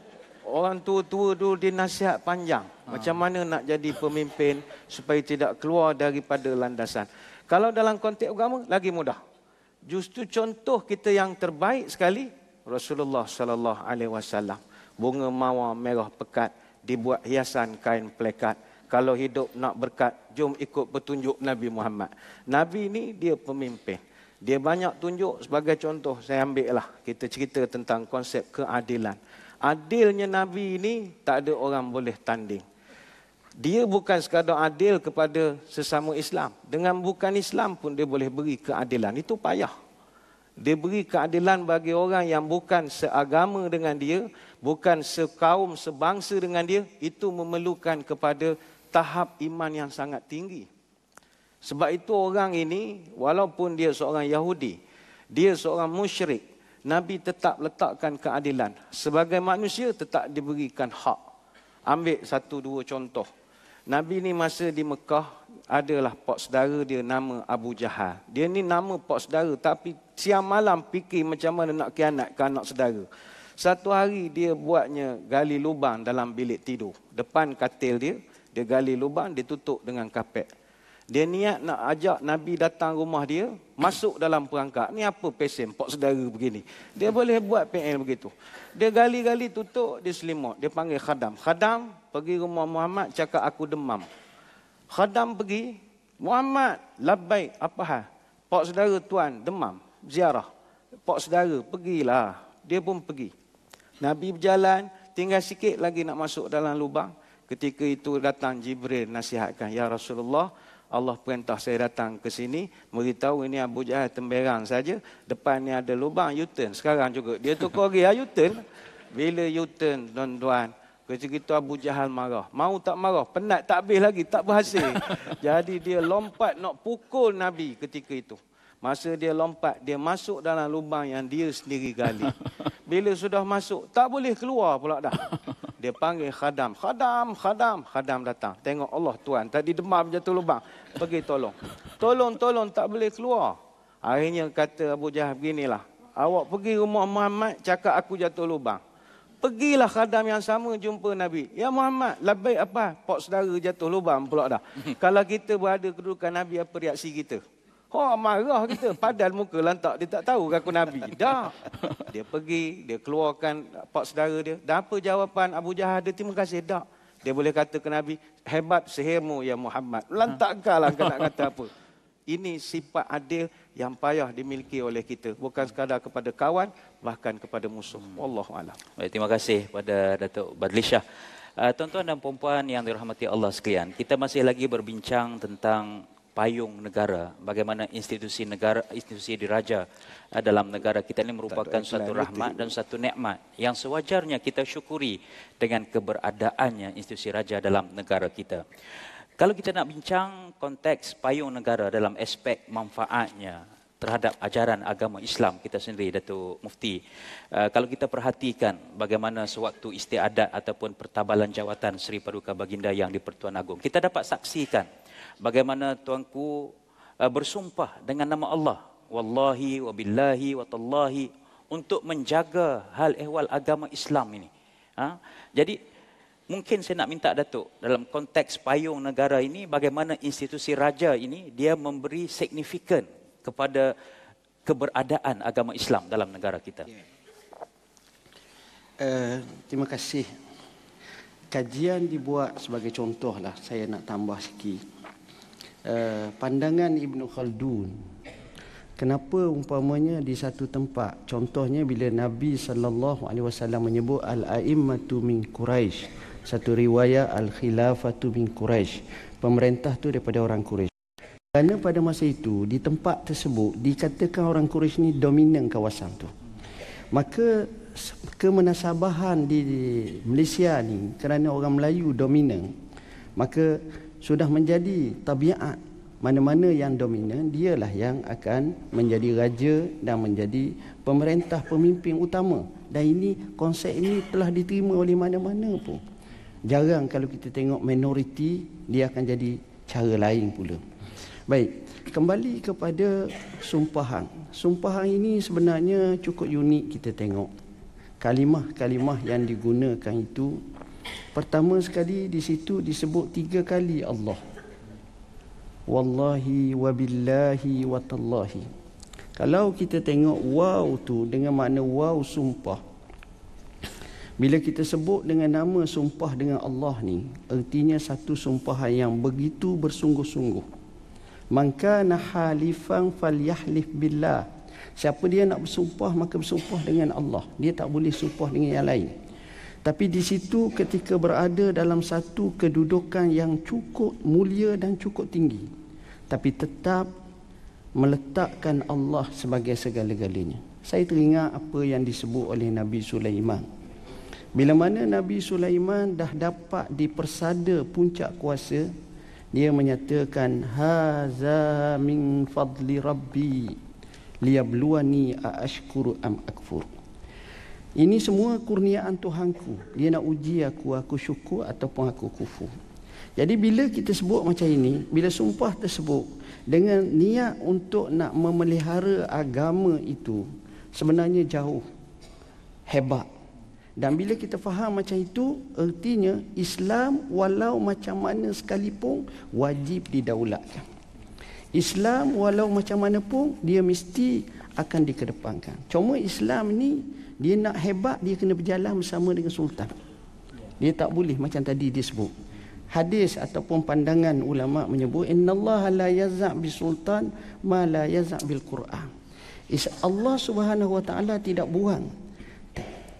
Speaker 5: orang tua-tua dulu dia nasihat panjang. Ha. Macam mana nak jadi pemimpin supaya tidak keluar daripada landasan. Kalau dalam konteks agama lagi mudah. Justru contoh kita yang terbaik sekali Rasulullah sallallahu alaihi wasallam. Bunga mawar merah pekat dibuat hiasan kain plekat kalau hidup nak berkat, jom ikut petunjuk Nabi Muhammad. Nabi ni dia pemimpin. Dia banyak tunjuk sebagai contoh. Saya ambil lah. Kita cerita tentang konsep keadilan. Adilnya Nabi ini tak ada orang boleh tanding. Dia bukan sekadar adil kepada sesama Islam. Dengan bukan Islam pun dia boleh beri keadilan. Itu payah. Dia beri keadilan bagi orang yang bukan seagama dengan dia, bukan sekaum, sebangsa dengan dia, itu memerlukan kepada tahap iman yang sangat tinggi. Sebab itu orang ini walaupun dia seorang Yahudi, dia seorang musyrik, Nabi tetap letakkan keadilan. Sebagai manusia tetap diberikan hak. Ambil satu dua contoh. Nabi ni masa di Mekah adalah pak saudara dia nama Abu Jahal. Dia ni nama pak saudara tapi siang malam fikir macam mana nak kianat ke anak saudara. Satu hari dia buatnya gali lubang dalam bilik tidur. Depan katil dia, dia gali lubang, dia tutup dengan kapet. Dia niat nak ajak Nabi datang rumah dia, masuk dalam perangkap. Ni apa pesen, pak saudara begini. Dia boleh buat PL begitu. Dia gali-gali tutup, dia selimut. Dia panggil khadam. Khadam pergi rumah Muhammad, cakap aku demam. Khadam pergi, Muhammad, labai, apa hal? Pak saudara tuan, demam, ziarah. Pak saudara, pergilah. Dia pun pergi. Nabi berjalan, tinggal sikit lagi nak masuk dalam lubang. Ketika itu datang Jibril nasihatkan, Ya Rasulullah, Allah perintah saya datang ke sini, beritahu ini Abu Jahal temberang saja, depan ni ada lubang U-turn. Sekarang juga dia tukar lagi ya U-turn. Bila U-turn, tuan-tuan, ketika itu Abu Jahal marah. Mau tak marah, penat tak habis lagi, tak berhasil. Jadi dia lompat nak pukul Nabi ketika itu. Masa dia lompat, dia masuk dalam lubang yang dia sendiri gali. Bila sudah masuk, tak boleh keluar pula dah. Dia panggil khadam. Khadam, khadam. Khadam datang. Tengok Allah Tuhan. Tadi demam jatuh lubang. Pergi tolong. Tolong, tolong. Tak boleh keluar. Akhirnya kata Abu Jahal beginilah. Awak pergi rumah Muhammad. Cakap aku jatuh lubang. Pergilah khadam yang sama jumpa Nabi. Ya Muhammad, lebih apa? Pak saudara jatuh lubang pula dah. Kalau kita berada kedudukan Nabi, apa reaksi kita? Oh marah kita. Padahal muka lantak. Dia tak tahu aku Nabi. Dah. Dia pergi. Dia keluarkan pak saudara dia. Dan apa jawapan Abu Jahal? Dia terima kasih. Tak. Dia boleh kata ke Nabi. Hebat sihirmu ya Muhammad. Lantak kau lah kau nak kata apa. Ini sifat adil yang payah dimiliki oleh kita. Bukan sekadar kepada kawan. Bahkan kepada musuh. Wallahualam.
Speaker 1: Baik, terima kasih pada Datuk Badlishah. Uh, tuan-tuan dan puan yang dirahmati Allah sekalian, kita masih lagi berbincang tentang payung negara bagaimana institusi negara institusi diraja uh, dalam negara kita ini merupakan satu rahmat dan satu nikmat yang sewajarnya kita syukuri dengan keberadaannya institusi raja dalam negara kita. Kalau kita nak bincang konteks payung negara dalam aspek manfaatnya terhadap ajaran agama Islam kita sendiri Datuk Mufti. Uh, kalau kita perhatikan bagaimana sewaktu istiadat ataupun pertabalan jawatan Seri Paduka Baginda yang di Pertuan Agong, kita dapat saksikan bagaimana tuanku uh, bersumpah dengan nama Allah wallahi wabillahi watallahi untuk menjaga hal ehwal agama Islam ini. Ha? Jadi mungkin saya nak minta Datuk dalam konteks payung negara ini bagaimana institusi raja ini dia memberi signifikan kepada keberadaan agama Islam dalam negara kita.
Speaker 3: Uh, terima kasih. Kajian dibuat sebagai contoh lah. Saya nak tambah sikit. Eh, pandangan Ibn Khaldun kenapa umpamanya di satu tempat contohnya bila Nabi sallallahu alaihi wasallam menyebut al-a'immatu min Quraisy satu riwayat al-khilafatu min Quraisy pemerintah tu daripada orang Quraisy kerana pada masa itu di tempat tersebut dikatakan orang Quraisy ni dominan kawasan tu. Maka kemenasabahan di Malaysia ni kerana orang Melayu dominan maka sudah menjadi tabiat. Mana-mana yang dominan dialah yang akan menjadi raja dan menjadi pemerintah pemimpin utama. Dan ini konsep ini telah diterima oleh mana-mana pun jarang kalau kita tengok minoriti dia akan jadi cara lain pula baik kembali kepada sumpahan. Sumpahan ini sebenarnya cukup unik kita tengok. Kalimah-kalimah yang digunakan itu pertama sekali di situ disebut tiga kali Allah. Wallahi wabillahi watallahi. Kalau kita tengok wow tu dengan makna wow sumpah. Bila kita sebut dengan nama sumpah dengan Allah ni, artinya satu sumpahan yang begitu bersungguh-sungguh. Man kana halifan falyahlif billah. Siapa dia nak bersumpah maka bersumpah dengan Allah. Dia tak boleh sumpah dengan yang lain. Tapi di situ ketika berada dalam satu kedudukan yang cukup mulia dan cukup tinggi. Tapi tetap meletakkan Allah sebagai segala-galanya. Saya teringat apa yang disebut oleh Nabi Sulaiman. Bila mana Nabi Sulaiman dah dapat dipersada puncak kuasa, dia menyatakan haza min fadli rabbi liyabluwani aashkuru am akfur. Ini semua kurniaan Tuhanku. Dia nak uji aku aku syukur ataupun aku kufur. Jadi bila kita sebut macam ini bila sumpah tersebut dengan niat untuk nak memelihara agama itu sebenarnya jauh hebat dan bila kita faham macam itu, artinya Islam walau macam mana sekalipun wajib didaulatkan. Islam walau macam mana pun dia mesti akan dikedepankan. Cuma Islam ni dia nak hebat dia kena berjalan bersama dengan sultan. Dia tak boleh macam tadi disebut. Hadis ataupun pandangan ulama menyebut innallaha la yaz'a bi sultan ma la yaz'a bil Quran. Allah Subhanahu wa taala tidak buang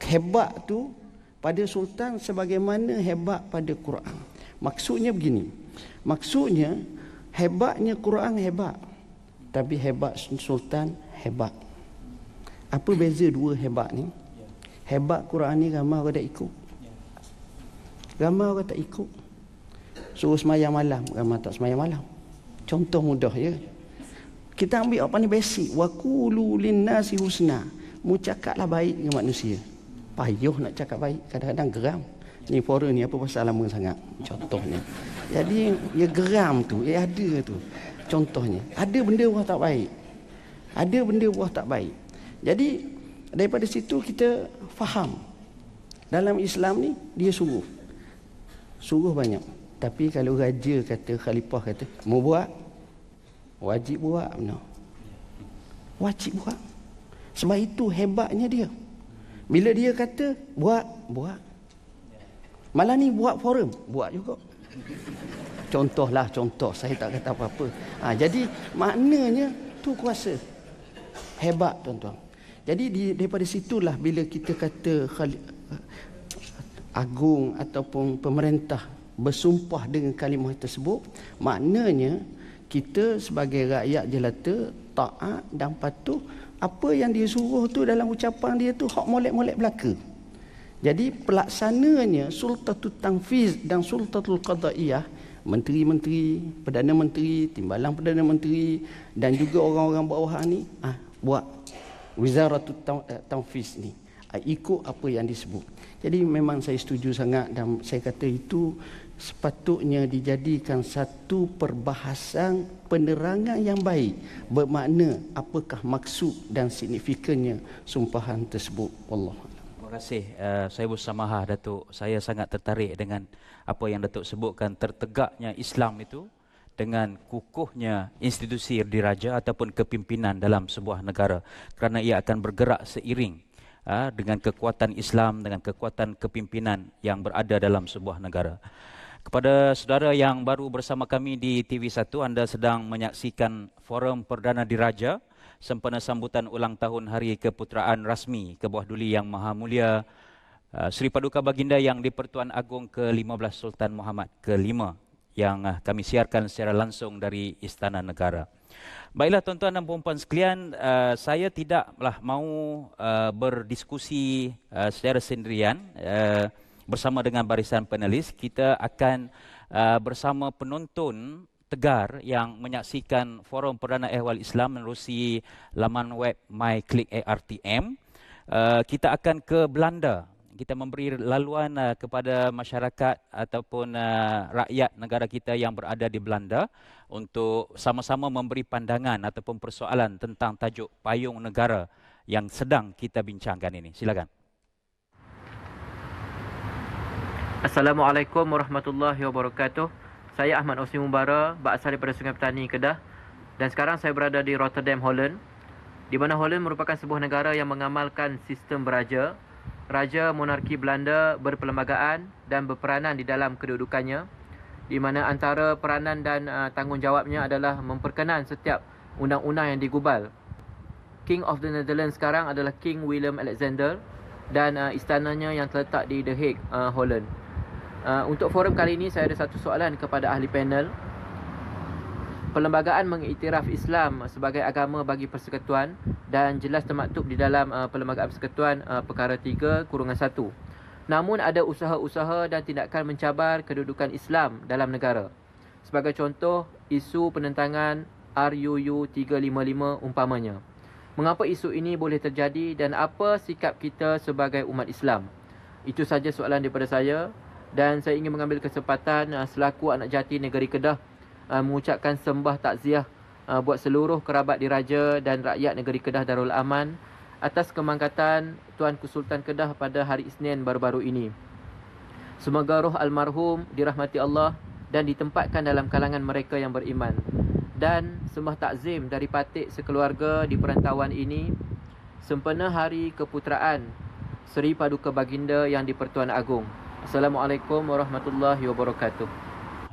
Speaker 3: hebat tu pada sultan sebagaimana hebat pada Quran. Maksudnya begini. Maksudnya hebatnya Quran hebat. Tapi hebat sultan hebat. Apa beza dua hebat ni? Hebat Quran ni ramai orang tak ikut. Ramai orang tak ikut. Suruh semayang malam, ramai tak semayang malam. Contoh mudah ya. Kita ambil apa ni basic. Wa qulu lin nasi husna. Mu cakaplah baik dengan manusia payuh nak cakap baik kadang-kadang geram. Ni forum ni apa pasal lama sangat? Contohnya. Jadi ya geram tu ya ada tu. Contohnya ada benda buah tak baik. Ada benda buah tak baik. Jadi daripada situ kita faham. Dalam Islam ni dia suruh. Suruh banyak. Tapi kalau raja kata khalifah kata mau buat? Wajib buat no. wajib buat. Sebab itu hebatnya dia bila dia kata buat, buat. Malah ni buat forum, buat juga. Contohlah contoh, saya tak kata apa-apa. Ha, jadi maknanya tu kuasa. Hebat tuan-tuan. Jadi di, daripada situlah bila kita kata khali, agung ataupun pemerintah bersumpah dengan kalimah tersebut, maknanya kita sebagai rakyat jelata taat dan patuh apa yang dia suruh tu dalam ucapan dia tu hak molek-molek belaka. Jadi pelaksananya sultatul tanfiz dan sultatul qadaiyah menteri-menteri, perdana menteri, timbalan perdana menteri dan juga orang-orang bawahan ni ah buat wizaratul eh, tanfiz ni. Ah, ikut apa yang disebut. Jadi memang saya setuju sangat dan saya kata itu sepatutnya dijadikan satu perbahasan penerangan yang baik. Bermakna apakah maksud dan signifikannya sumpahan tersebut. Allah
Speaker 1: Terima kasih uh, saya bersamaha Datuk. Saya sangat tertarik dengan apa yang Datuk sebutkan tertegaknya Islam itu dengan kukuhnya institusi diraja ataupun kepimpinan dalam sebuah negara. Kerana ia akan bergerak seiring uh, dengan kekuatan Islam dengan kekuatan kepimpinan yang berada dalam sebuah negara. Kepada saudara yang baru bersama kami di TV1, anda sedang menyaksikan Forum Perdana Diraja sempena sambutan ulang tahun Hari Keputeraan Rasmi Kebuah Duli Yang Maha Mulia uh, Seri Paduka Baginda yang di-Pertuan Agong ke-15 Sultan Muhammad ke-5 yang uh, kami siarkan secara langsung dari Istana Negara. Baiklah tuan-tuan dan puan-puan sekalian, uh, saya tidaklah mahu berdiskusi secara sendirian bersama dengan barisan panelis kita akan uh, bersama penonton tegar yang menyaksikan forum perdana ehwal Islam menerusi laman web MyClickARTM uh, kita akan ke Belanda kita memberi laluan uh, kepada masyarakat ataupun uh, rakyat negara kita yang berada di Belanda untuk sama-sama memberi pandangan ataupun persoalan tentang tajuk payung negara yang sedang kita bincangkan ini. Silakan.
Speaker 6: Assalamualaikum warahmatullahi wabarakatuh. Saya Ahmad Osni Mubara, berasal daripada Sungai Petani, Kedah. Dan sekarang saya berada di Rotterdam, Holland. Di mana Holland merupakan sebuah negara yang mengamalkan sistem beraja. Raja monarki Belanda berperlembagaan dan berperanan di dalam kedudukannya. Di mana antara peranan dan uh, tanggungjawabnya adalah memperkenan setiap undang-undang yang digubal. King of the Netherlands sekarang adalah King William Alexander dan uh, istananya yang terletak di The Hague, uh, Holland. Uh, untuk forum kali ini saya ada satu soalan kepada ahli panel. Perlembagaan mengiktiraf Islam sebagai agama bagi persekutuan dan jelas termaktub di dalam uh, Perlembagaan Persekutuan uh, perkara 3 kurungan 1. Namun ada usaha-usaha dan tindakan mencabar kedudukan Islam dalam negara. Sebagai contoh, isu penentangan RUU 355 umpamanya. Mengapa isu ini boleh terjadi dan apa sikap kita sebagai umat Islam? Itu saja soalan daripada saya dan saya ingin mengambil kesempatan uh, selaku anak jati negeri Kedah uh, mengucapkan sembah takziah uh, buat seluruh kerabat diraja dan rakyat negeri Kedah Darul Aman atas kemangkatan Tuanku Sultan Kedah pada hari Isnin baru-baru ini. Semoga roh almarhum dirahmati Allah dan ditempatkan dalam kalangan mereka yang beriman dan sembah takzim dari patik sekeluarga di perantauan ini sempena hari keputeraan Seri Paduka Baginda yang di-Pertuan Agong. Assalamualaikum warahmatullahi wabarakatuh.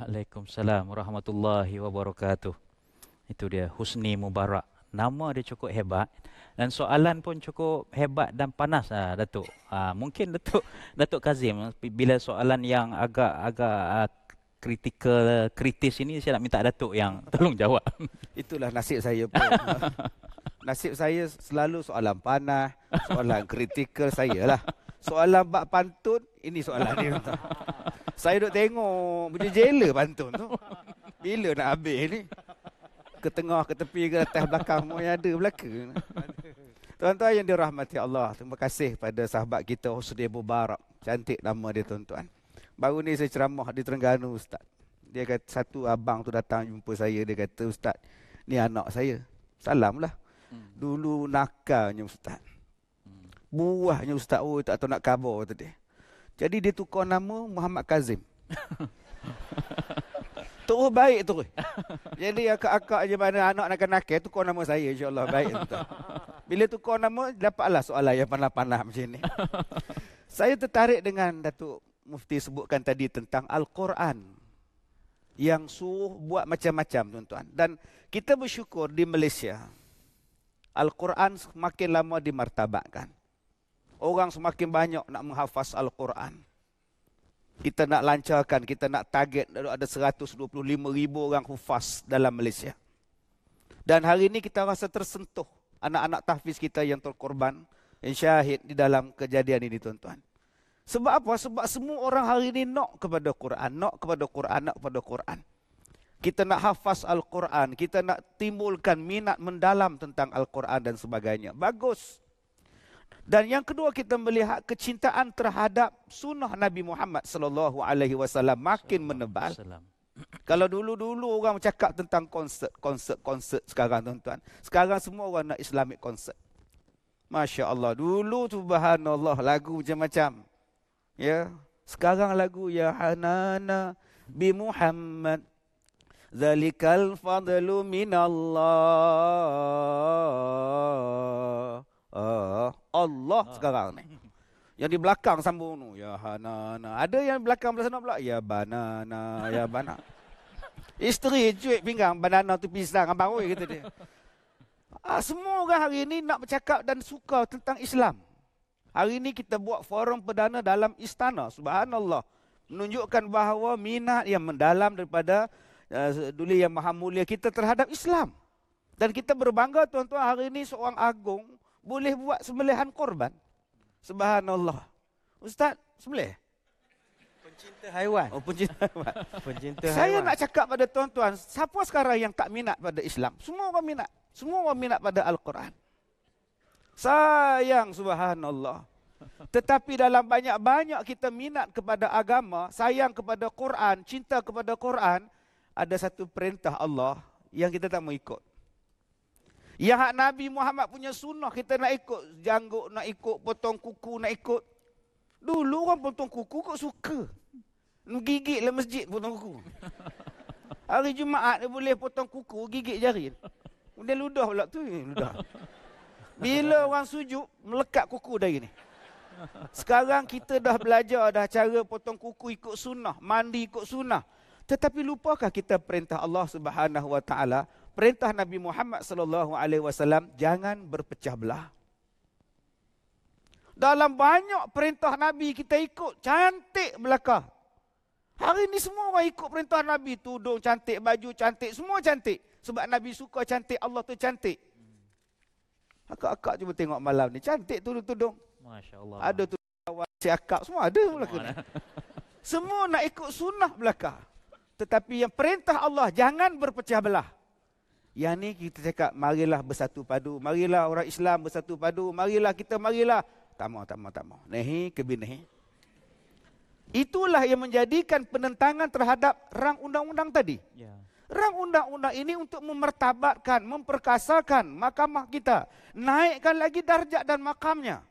Speaker 1: Waalaikumsalam warahmatullahi wabarakatuh. Itu dia Husni Mubarak. Nama dia cukup hebat dan soalan pun cukup hebat dan panas ah Datuk. Ah mungkin Datuk Datuk Kazim bila soalan yang agak agak ah, kritikal kritis ini saya nak minta datuk yang tolong jawab.
Speaker 4: Itulah nasib saya pun. nasib saya selalu soalan panah, soalan kritikal saya lah. Soalan bab pantun, ini soalan dia. saya duk tengok macam jela pantun tu. Bila nak habis ni? Ke tengah, ke tepi, ke atas, belakang, semua yang ada belaka. Tuan-tuan yang dirahmati Allah, terima kasih pada sahabat kita Husni Mubarak. Cantik nama dia tuan-tuan. Baru ni saya ceramah di Terengganu Ustaz. Dia kata satu abang tu datang jumpa saya. Dia kata Ustaz ni anak saya. Salam lah. Dulu nakalnya Ustaz. Buahnya Ustaz. Oh tak tahu nak khabar kata dia. Jadi dia tukar nama Muhammad Kazim. Terus baik tu. Jadi akak-akak je mana anak nak nakal tukar nama saya insya-Allah baik tuan. Bila tukar nama dapatlah soalan yang panah-panah macam ni. saya tertarik dengan Datuk Mufti sebutkan tadi tentang Al-Quran yang suruh buat macam-macam tuan-tuan. Dan kita bersyukur di Malaysia, Al-Quran semakin lama dimartabatkan. Orang semakin banyak nak menghafaz Al-Quran. Kita nak lancarkan, kita nak target ada 125 ribu orang hufaz dalam Malaysia. Dan hari ini kita rasa tersentuh anak-anak tahfiz kita yang terkorban, yang syahid di dalam kejadian ini tuan-tuan. Sebab apa? Sebab semua orang hari ini nak kepada Quran, nak kepada Quran, nak kepada Quran. Kita nak hafaz Al-Quran, kita nak timbulkan minat mendalam tentang Al-Quran dan sebagainya. Bagus. Dan yang kedua kita melihat kecintaan terhadap sunnah Nabi Muhammad sallallahu alaihi wasallam makin menebal. Kalau dulu-dulu orang cakap tentang konsert, konsert, konsert sekarang tuan-tuan. Sekarang semua orang nak Islamic concert. Masya Allah. Dulu subhanallah lagu macam-macam. Ya, sekarang lagu ya Hanana bi Muhammad Zalikal fadlu minallah. Uh, Allah ah. sekarang ni. Yang di belakang sambung tu. Ya Hanana. Ada yang belakang belah sana pula. Ya banana. Ya banana. Isteri cuik pinggang. Banana tu pisang. Abang Oi kata dia. Ah, semua orang hari ini nak bercakap dan suka tentang Islam. Hari ini kita buat forum perdana dalam istana. Subhanallah. Menunjukkan bahawa minat yang mendalam daripada uh, Duli Yang Maha Mulia kita terhadap Islam. Dan kita berbangga tuan-tuan hari ini seorang agung boleh buat sembelihan korban. Subhanallah. Ustaz, sembelih?
Speaker 5: Pencinta haiwan.
Speaker 4: Oh, pencinta haiwan.
Speaker 5: pencinta
Speaker 4: Saya nak cakap pada tuan-tuan, siapa sekarang yang tak minat pada Islam? Semua orang minat. Semua orang minat pada Al-Quran. Sayang subhanallah. Tetapi dalam banyak-banyak kita minat kepada agama, sayang kepada Quran, cinta kepada Quran, ada satu perintah Allah yang kita tak mau ikut. Yang hak Nabi Muhammad punya sunnah kita nak ikut. Janggut nak ikut, potong kuku nak ikut. Dulu orang potong kuku kok suka. Gigit lah masjid potong kuku. Hari Jumaat dia boleh potong kuku, gigit jari. Dia ludah pula tu, ludah. Bila orang sujud, melekat kuku dari ni. Sekarang kita dah belajar dah cara potong kuku ikut sunnah, mandi ikut sunnah. Tetapi lupakah kita perintah Allah Subhanahu Wa Taala, perintah Nabi Muhammad Sallallahu Alaihi Wasallam jangan berpecah belah. Dalam banyak perintah Nabi kita ikut cantik belakang. Hari ini semua orang ikut perintah Nabi, tudung cantik, baju cantik, semua cantik. Sebab Nabi suka cantik, Allah tu cantik. Akak-akak cuba tengok malam ni, cantik tudung-tudung.
Speaker 1: Masya-Allah.
Speaker 4: Ada tu si akak semua ada belakang. Semua nak ikut sunnah belakang. Tetapi yang perintah Allah jangan berpecah belah. Yang ni kita cakap marilah bersatu padu, marilah orang Islam bersatu padu, marilah kita marilah. Tak mau, tak mau, tak mau. Nehi kebinahi. Itulah yang menjadikan penentangan terhadap rang undang-undang tadi.
Speaker 1: Ya.
Speaker 4: Rang undang-undang ini untuk memertabatkan, memperkasakan mahkamah kita. Naikkan lagi darjat dan makamnya.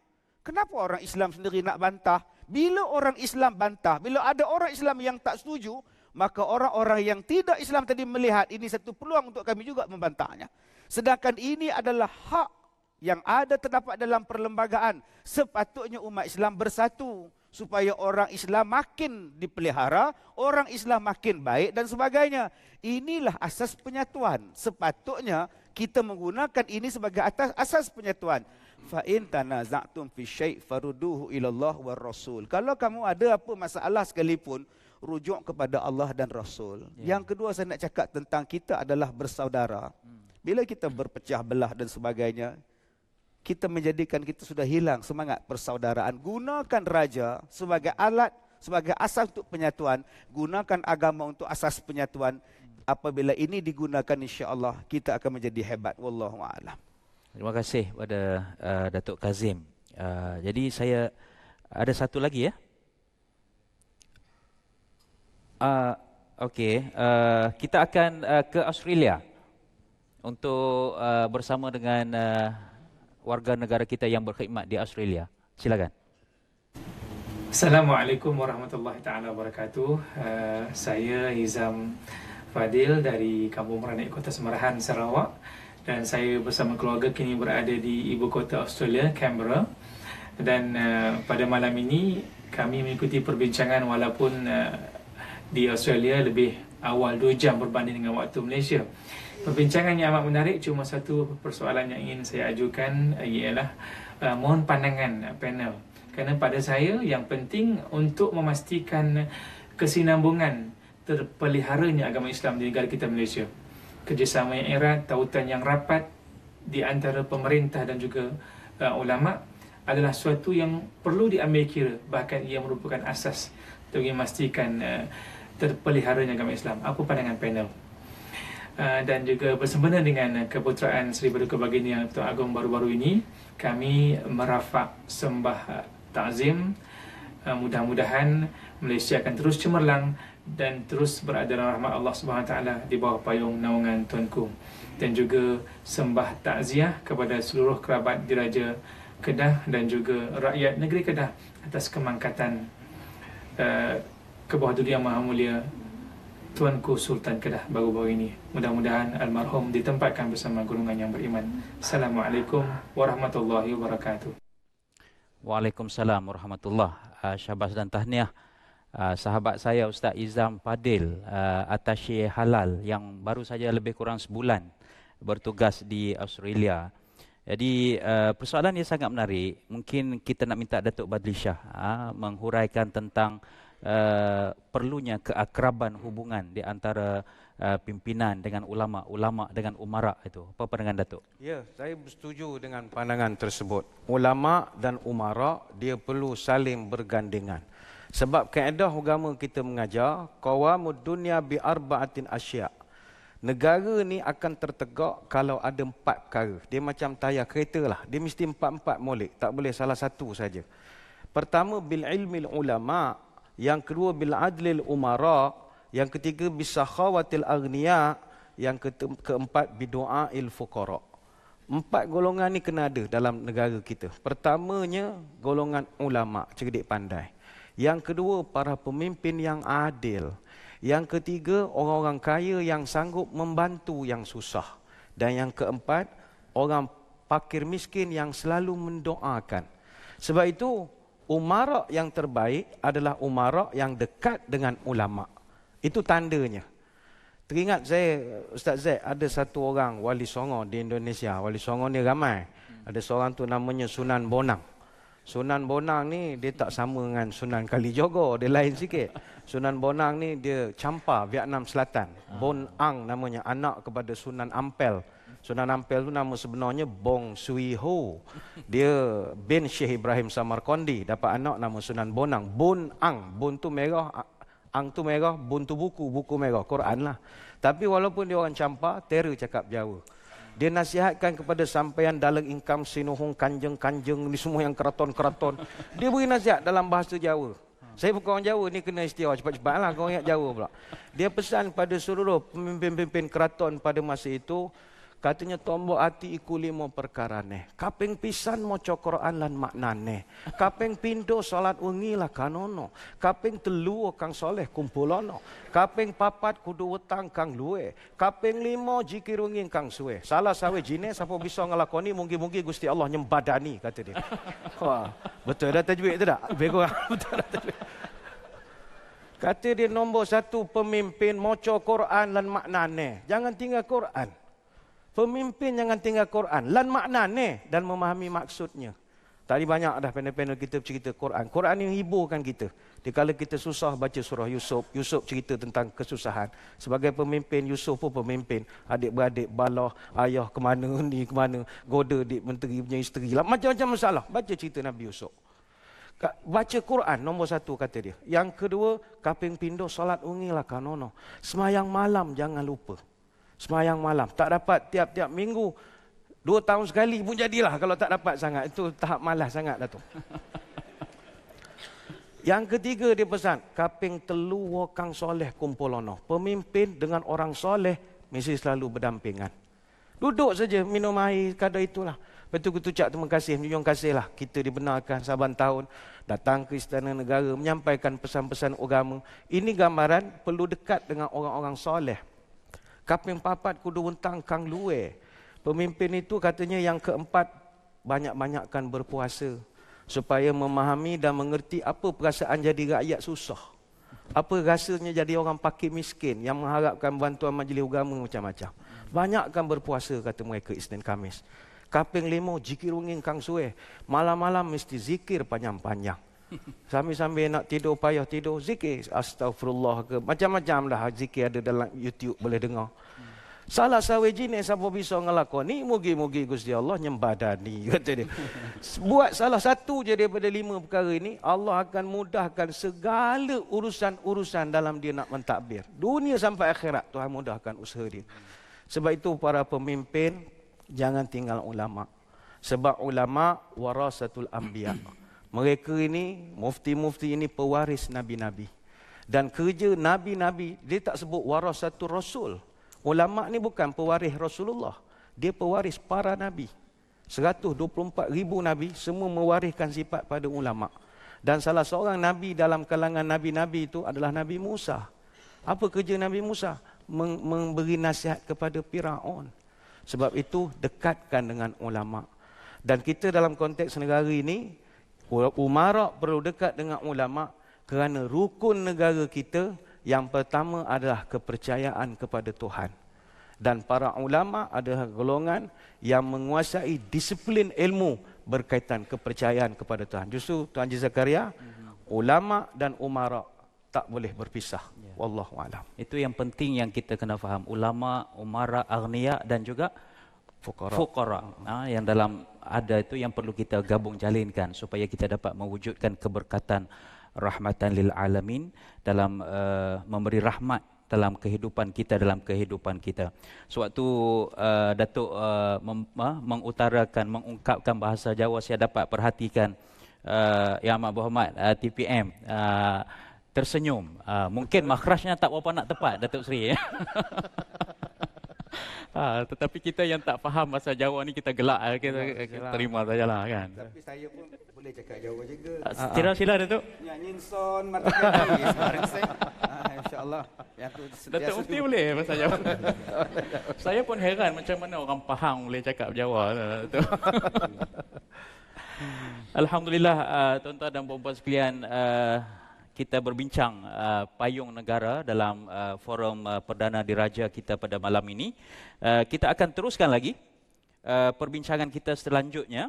Speaker 4: Kenapa orang Islam sendiri nak bantah? Bila orang Islam bantah, bila ada orang Islam yang tak setuju, maka orang-orang yang tidak Islam tadi melihat ini satu peluang untuk kami juga membantahnya. Sedangkan ini adalah hak yang ada terdapat dalam perlembagaan. Sepatutnya umat Islam bersatu supaya orang Islam makin dipelihara, orang Islam makin baik dan sebagainya. Inilah asas penyatuan. Sepatutnya kita menggunakan ini sebagai atas asas penyatuan. Fa in tanaza'tum fi syai' farudduhu ila Allah war Rasul. Kalau kamu ada apa masalah sekalipun, rujuk kepada Allah dan Rasul. Ya. Yang kedua saya nak cakap tentang kita adalah bersaudara. Bila kita berpecah belah dan sebagainya, kita menjadikan kita sudah hilang semangat persaudaraan. Gunakan raja sebagai alat, sebagai asas untuk penyatuan. Gunakan agama untuk asas penyatuan. Apabila ini digunakan insya-Allah kita akan menjadi hebat wallahu a'lam.
Speaker 1: Terima kasih kepada uh, Datuk Kazim. Uh, jadi saya ada satu lagi ya. Uh, Okey, uh, kita akan uh, ke Australia untuk uh, bersama dengan uh, warga negara kita yang berkhidmat di Australia. Silakan.
Speaker 7: Assalamualaikum warahmatullahi taala wabarakatuh. Uh, saya Hizam Fadil dari Kampung Meranik Kota Semarahan Sarawak dan saya bersama keluarga kini berada di ibu kota Australia Canberra. Dan uh, pada malam ini kami mengikuti perbincangan walaupun uh, di Australia lebih awal 2 jam berbanding dengan waktu Malaysia. Perbincangan yang amat menarik cuma satu persoalan yang ingin saya ajukan ialah uh, mohon pandangan uh, panel. Kerana pada saya yang penting untuk memastikan kesinambungan terpeliharanya agama Islam di negara kita Malaysia. Kerjasama yang erat, tautan yang rapat di antara pemerintah dan juga uh, ulama adalah suatu yang perlu diambil kira bahkan ia merupakan asas untuk memastikan uh, terpeliharanya agama Islam. Apa pandangan panel? Uh, dan juga bersempena dengan keputeraan Seri Paduka Baginda yang Tuan Agong baru-baru ini, kami merafak sembah uh, ta'zim. Uh, mudah-mudahan Malaysia akan terus cemerlang dan terus berada dalam rahmat Allah Subhanahu taala di bawah payung naungan Tuanku. Dan juga sembah takziah kepada seluruh kerabat diraja Kedah dan juga rakyat negeri Kedah atas kemangkatan uh, ke bawah duri yang maha mulia Tuanku Sultan Kedah baru-baru ini. Mudah-mudahan almarhum ditempatkan bersama golongan yang beriman. Assalamualaikum warahmatullahi wabarakatuh.
Speaker 1: Waalaikumsalam warahmatullahi uh, Syabas dan tahniah uh, sahabat saya Ustaz Izam Fadil uh, Atasye Halal yang baru saja lebih kurang sebulan bertugas di Australia. Jadi uh, persoalan ini sangat menarik. Mungkin kita nak minta Datuk Badlishah uh, menghuraikan tentang uh, perlunya keakraban hubungan di antara uh, pimpinan dengan ulama, ulama dengan umara itu. Apa pandangan Datuk?
Speaker 5: Ya, saya bersetuju dengan pandangan tersebut. Ulama dan umara dia perlu saling bergandengan. Sebab kaedah agama kita mengajar qawamud dunya bi arba'atin asya. Negara ni akan tertegak kalau ada empat perkara. Dia macam tayar kereta lah. Dia mesti empat-empat molek. Tak boleh salah satu saja. Pertama, bil ilmi ulama. Yang kedua, bil adlil umara. Yang ketiga, bisa khawatil agniya. Yang keempat, bidu'a il fuqara. Empat golongan ni kena ada dalam negara kita. Pertamanya, golongan ulama, cerdik pandai. Yang kedua, para pemimpin yang adil. Yang ketiga, orang-orang kaya yang sanggup membantu yang susah. Dan yang keempat, orang pakir miskin yang selalu mendoakan. Sebab itu, umarak yang terbaik adalah umarak yang dekat dengan ulama. Itu tandanya. Teringat saya, Ustaz Zaid, ada satu orang wali songo di Indonesia. Wali songo ni ramai. Ada seorang tu namanya Sunan Bonang. Sunan Bonang ni dia tak sama dengan Sunan Kalijogo, dia lain sikit. Sunan Bonang ni dia campa Vietnam Selatan. Bon Ang namanya, anak kepada Sunan Ampel. Sunan Ampel tu nama sebenarnya Bong Sui Ho. Dia bin Syekh Ibrahim Samarkandi, dapat anak nama Sunan Bonang. Bon Ang, Bon tu merah, Ang tu merah, Bon tu buku, buku merah, Quran lah. Tapi walaupun dia orang campa, terror cakap Jawa. Dia nasihatkan kepada sampaian dalam income sinuhung kanjeng-kanjeng ni semua yang keraton-keraton. Dia beri nasihat dalam bahasa Jawa. Saya bukan orang Jawa ni kena istiawa cepat-cepatlah kau ingat Jawa pula. Dia pesan pada seluruh pemimpin-pemimpin keraton pada masa itu Katanya tombok hati iku lima perkara ne. Kaping pisan mau Quran lan maknane. Kaping pindo salat wengi lah kanono. Kaping telu kang soleh kumpulono. Kaping papat kudu wetang kang luwe. Kaping lima jikir wengi kang suwe. Salah sawe jine siapa bisa ngelakoni mungkin-mungkin Gusti Allah nyembadani kata dia. Wah, betul dah tajwid tu tak? Bego betul dah tajwid. Kata dia nombor satu pemimpin moco Quran dan maknane. Jangan tinggal Quran. Pemimpin jangan tinggal Quran. Lan makna ni dan memahami maksudnya. Tadi banyak dah panel-panel kita cerita Quran. Quran yang hiburkan kita. Di kala kita susah baca surah Yusuf. Yusuf cerita tentang kesusahan. Sebagai pemimpin, Yusuf pun pemimpin. Adik-beradik, balah, ayah ke mana, ni ke mana. Goda di menteri punya isteri. Macam-macam masalah. Baca cerita Nabi Yusuf. Baca Quran nombor satu kata dia. Yang kedua, kaping pindo solat ungilah kanono. Semayang malam jangan lupa. Semayang malam. Tak dapat tiap-tiap minggu. Dua tahun sekali pun jadilah kalau tak dapat sangat. Itu tahap malas sangat Datuk. Yang ketiga dia pesan. Kaping telu wakang soleh kumpulono. Pemimpin dengan orang soleh mesti selalu berdampingan. Duduk saja minum air kadar itulah. Betul kita ucap terima kasih, menjunjung kasih lah. Kita dibenarkan saban tahun datang ke istana negara menyampaikan pesan-pesan agama. Ini gambaran perlu dekat dengan orang-orang soleh. Kaping papat kudu wentang kang luwe. Pemimpin itu katanya yang keempat banyak-banyakkan berpuasa supaya memahami dan mengerti apa perasaan jadi rakyat susah. Apa rasanya jadi orang pakir miskin yang mengharapkan bantuan majlis agama macam-macam. Banyakkan berpuasa kata mereka Isnin Kamis. Kaping lima jikir ungin kang suwe. Malam-malam mesti zikir panjang-panjang. Sambil-sambil nak tidur payah tidur zikir astagfirullah ke macam-macam lah zikir ada dalam YouTube boleh dengar. Salah sawe jenis siapa bisa ngelakoni mugi-mugi Gusti Allah nyembadani kata dia. Buat salah satu je daripada lima perkara ini Allah akan mudahkan segala urusan-urusan dalam dia nak mentadbir. Dunia sampai akhirat Tuhan mudahkan usaha dia. Sebab itu para pemimpin jangan tinggal ulama. Sebab ulama warasatul anbiya. Mereka ini, mufti-mufti ini pewaris Nabi-Nabi. Dan kerja Nabi-Nabi, dia tak sebut waras satu Rasul. Ulama ni bukan pewaris Rasulullah. Dia pewaris para Nabi. 124 ribu Nabi, semua mewariskan sifat pada ulama. Dan salah seorang Nabi dalam kalangan Nabi-Nabi itu adalah Nabi Musa. Apa kerja Nabi Musa? Memberi nasihat kepada Fir'aun. Sebab itu dekatkan dengan ulama. Dan kita dalam konteks negara ini, Umarak perlu dekat dengan ulama kerana rukun negara kita yang pertama adalah kepercayaan kepada Tuhan. Dan para ulama adalah golongan yang menguasai disiplin ilmu berkaitan kepercayaan kepada Tuhan. Justru Tuan Haji Zakaria, ulama dan umarak tak boleh berpisah. Ya. Wallahu alam.
Speaker 1: Itu yang penting yang kita kena faham. Ulama, umara, agniya dan juga fuqara. Fuqara. Ha, yang dalam ada itu yang perlu kita gabung jalinkan supaya kita dapat mewujudkan keberkatan rahmatan lil alamin dalam uh, memberi rahmat dalam kehidupan kita dalam kehidupan kita. Sewaktu uh, Datuk uh, mem, uh, mengutarakan mengungkapkan bahasa Jawa saya dapat perhatikan uh, Yang Amat Berhormat uh, TPM uh, tersenyum. Uh, mungkin makhrajnya tak berapa nak tepat Datuk Seri. Ha, tetapi kita yang tak faham bahasa Jawa ni kita gelak kita, kita terima sajalah kan.
Speaker 4: Tapi saya pun boleh cakap Jawa juga.
Speaker 1: Uh, sila sila Datuk.
Speaker 4: Nyanyi son mata kaki sebarang saya. Ah, insya-Allah. Yang tu
Speaker 1: Datuk Mufti boleh bahasa Jawa. saya pun heran macam mana orang Pahang boleh cakap Jawa Datuk. Alhamdulillah uh, tuan-tuan dan puan-puan sekalian uh, kita berbincang uh, payung negara dalam uh, forum uh, perdana diraja kita pada malam ini. Uh, kita akan teruskan lagi uh, perbincangan kita selanjutnya.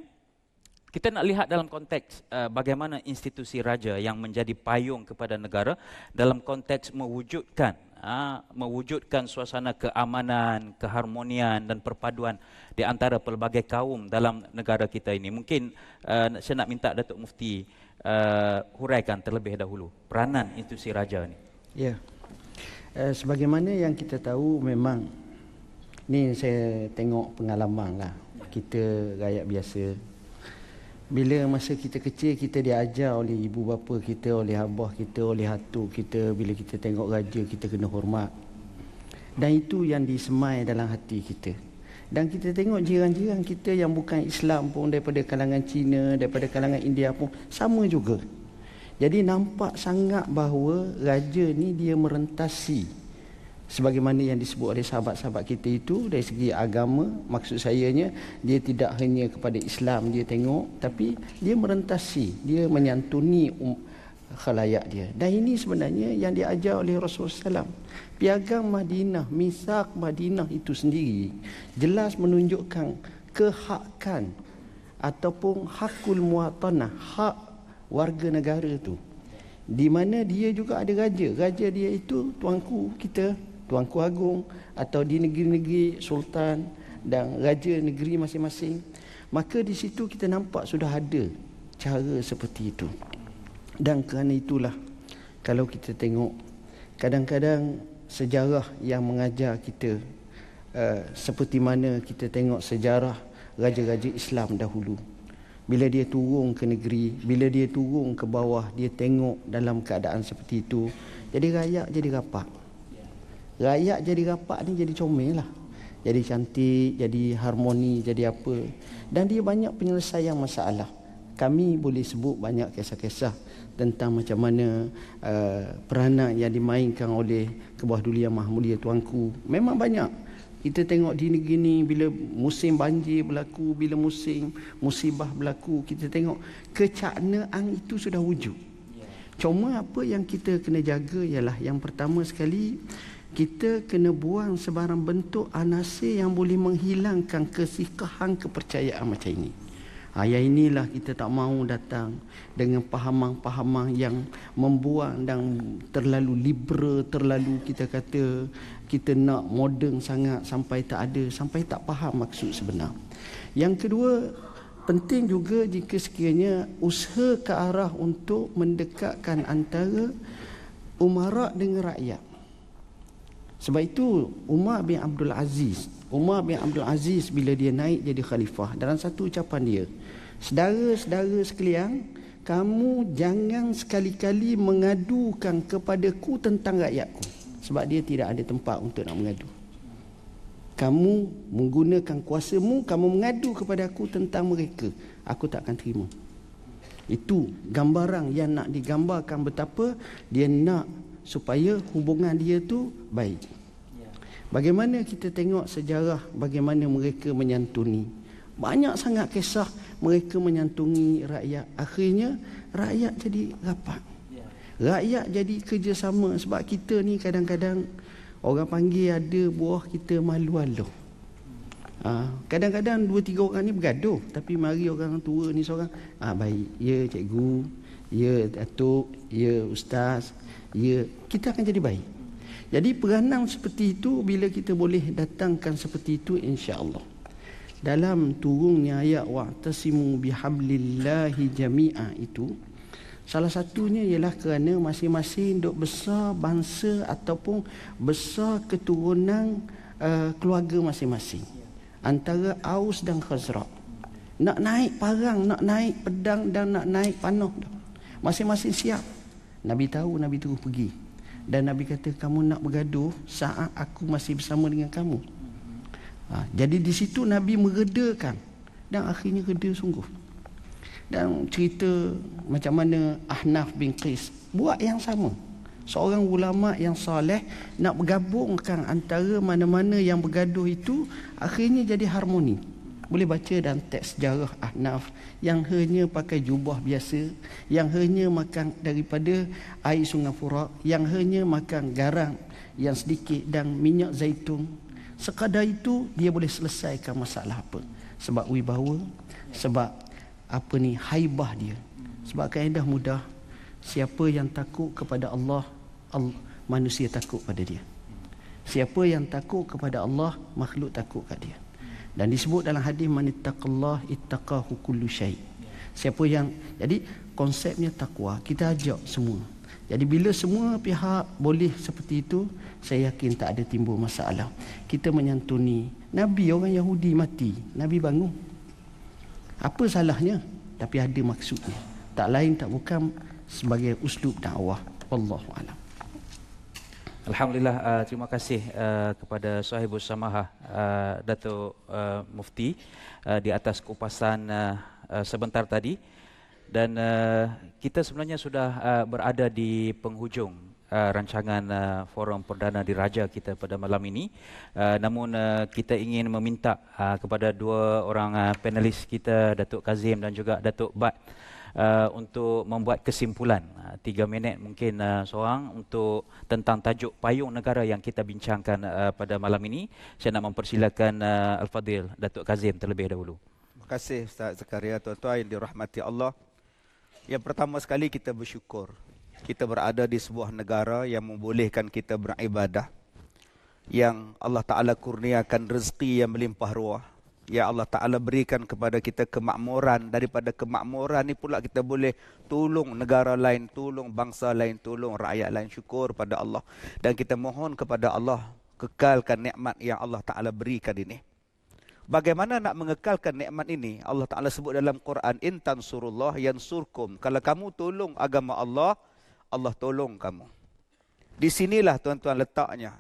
Speaker 1: Kita nak lihat dalam konteks uh, bagaimana institusi raja yang menjadi payung kepada negara dalam konteks mewujudkan uh, mewujudkan suasana keamanan, keharmonian dan perpaduan di antara pelbagai kaum dalam negara kita ini. Mungkin uh, saya nak minta Datuk Mufti uh, huraikan terlebih dahulu peranan institusi raja ini.
Speaker 3: Ya. Uh, sebagaimana yang kita tahu memang ni saya tengok pengalaman lah kita rakyat biasa. Bila masa kita kecil kita diajar oleh ibu bapa kita, oleh abah kita, oleh hatu kita bila kita tengok raja kita kena hormat. Dan itu yang disemai dalam hati kita. Dan kita tengok jiran-jiran kita yang bukan Islam pun daripada kalangan Cina, daripada kalangan India pun sama juga. Jadi nampak sangat bahawa raja ni dia merentasi sebagaimana yang disebut oleh sahabat-sahabat kita itu dari segi agama maksud sayanya dia tidak hanya kepada Islam dia tengok tapi dia merentasi dia menyantuni um, khalayak dia. Dan ini sebenarnya yang diajar oleh Rasulullah SAW. Piagam Madinah, misak Madinah itu sendiri jelas menunjukkan kehakan ataupun hakul muatanah, hak warga negara itu. Di mana dia juga ada raja. Raja dia itu tuanku kita, tuanku agung atau di negeri-negeri sultan dan raja negeri masing-masing. Maka di situ kita nampak sudah ada cara seperti itu. Dan kerana itulah kalau kita tengok kadang-kadang sejarah yang mengajar kita uh, seperti mana kita tengok sejarah raja-raja Islam dahulu. Bila dia turun ke negeri, bila dia turun ke bawah, dia tengok dalam keadaan seperti itu. Jadi rakyat jadi rapat. Rakyat jadi rapat ni jadi comel lah. Jadi cantik, jadi harmoni, jadi apa. Dan dia banyak penyelesaian masalah. Kami boleh sebut banyak kisah-kisah tentang macam mana uh, peranan yang dimainkan oleh Kebah Duli Yang Maha Mulia Tuanku. Memang banyak. Kita tengok di negeri ni bila musim banjir berlaku, bila musim musibah berlaku, kita tengok kecaknaan itu sudah wujud. Cuma apa yang kita kena jaga ialah yang pertama sekali kita kena buang sebarang bentuk anasir yang boleh menghilangkan kesikahan kepercayaan macam ini. Ayat inilah kita tak mahu datang dengan pahaman-pahaman yang membuang dan terlalu liberal, terlalu kita kata kita nak moden sangat sampai tak ada, sampai tak faham maksud sebenar. Yang kedua, penting juga jika sekiranya usaha ke arah untuk mendekatkan antara umarak dengan rakyat. Sebab itu Umar bin Abdul Aziz, Umar bin Abdul Aziz bila dia naik jadi khalifah dalam satu ucapan dia, Sedara-sedara sekalian, kamu jangan sekali-kali mengadukan kepadaku tentang rakyatku. Sebab dia tidak ada tempat untuk nak mengadu. Kamu menggunakan kuasamu, kamu mengadu kepada aku tentang mereka. Aku tak akan terima. Itu gambaran yang nak digambarkan betapa dia nak supaya hubungan dia tu baik. Bagaimana kita tengok sejarah bagaimana mereka menyantuni. Banyak sangat kisah mereka menyantungi rakyat. Akhirnya rakyat jadi rapat. Rakyat jadi kerjasama. Sebab kita ni kadang-kadang orang panggil ada buah kita malu aluh ha, kadang-kadang dua tiga orang ni bergaduh. Tapi mari orang tua ni seorang ah baik. Ya cikgu. Ya datuk ya ustaz. Ya kita akan jadi baik. Jadi peranan seperti itu bila kita boleh datangkan seperti itu insya-Allah dalam turunnya ayat wa'tasimu bihablillahi jami'a itu Salah satunya ialah kerana masing-masing duk besar bangsa ataupun besar keturunan uh, keluarga masing-masing. Antara Aus dan Khazraj. Nak naik parang, nak naik pedang dan nak naik panah. Masing-masing siap. Nabi tahu, Nabi terus pergi. Dan Nabi kata, kamu nak bergaduh saat aku masih bersama dengan kamu. Ha, jadi di situ Nabi meredakan. Dan akhirnya reda sungguh. Dan cerita macam mana Ahnaf bin Qis buat yang sama. Seorang ulama yang soleh nak bergabungkan antara mana-mana yang bergaduh itu akhirnya jadi harmoni. Boleh baca dalam teks sejarah Ahnaf yang hanya pakai jubah biasa yang hanya makan daripada air sungai Furat yang hanya makan garam yang sedikit dan minyak zaitun sekadar itu dia boleh selesaikan masalah apa. Sebab wibawa sebab apa ni haibah dia. Sebab kaedah mudah siapa yang takut kepada Allah, Allah manusia takut pada dia. Siapa yang takut kepada Allah makhluk takut kepada dia. Dan disebut dalam hadis manittaqallah ittaqahu kullu syai. Siapa yang jadi konsepnya takwa kita ajak semua. Jadi bila semua pihak boleh seperti itu saya yakin tak ada timbul masalah kita menyantuni nabi orang Yahudi mati nabi bangun apa salahnya? Tapi ada maksudnya. Tak lain tak bukan sebagai uslub dakwah. Wallahu a'lam.
Speaker 1: Alhamdulillah uh, terima kasih uh, kepada Sahibus Samaha uh, Datuk uh, Mufti uh, di atas kupasan uh, uh, sebentar tadi dan uh, kita sebenarnya sudah uh, berada di penghujung uh, rancangan uh, forum perdana diraja kita pada malam ini. Uh, namun uh, kita ingin meminta uh, kepada dua orang uh, panelis kita, Datuk Kazim dan juga Datuk Bat, uh, untuk membuat kesimpulan. Uh, tiga minit mungkin uh, seorang untuk tentang tajuk payung negara yang kita bincangkan uh, pada malam ini. Saya nak mempersilakan uh, Al-Fadhil, Datuk Kazim terlebih dahulu.
Speaker 4: Terima kasih Ustaz Zakaria, tuan-tuan yang dirahmati Allah. Yang pertama sekali kita bersyukur kita berada di sebuah negara yang membolehkan kita beribadah yang Allah Taala kurniakan rezeki yang melimpah ruah. Ya Allah Taala berikan kepada kita kemakmuran. Daripada kemakmuran ni pula kita boleh tolong negara lain tolong bangsa lain tolong rakyat lain. Syukur pada Allah. Dan kita mohon kepada Allah kekalkan nikmat yang Allah Taala berikan ini. Bagaimana nak mengekalkan nikmat ini? Allah Taala sebut dalam Quran, "Intan surullah yansurkum." Kalau kamu tolong agama Allah, Allah tolong kamu. Di sinilah tuan-tuan letaknya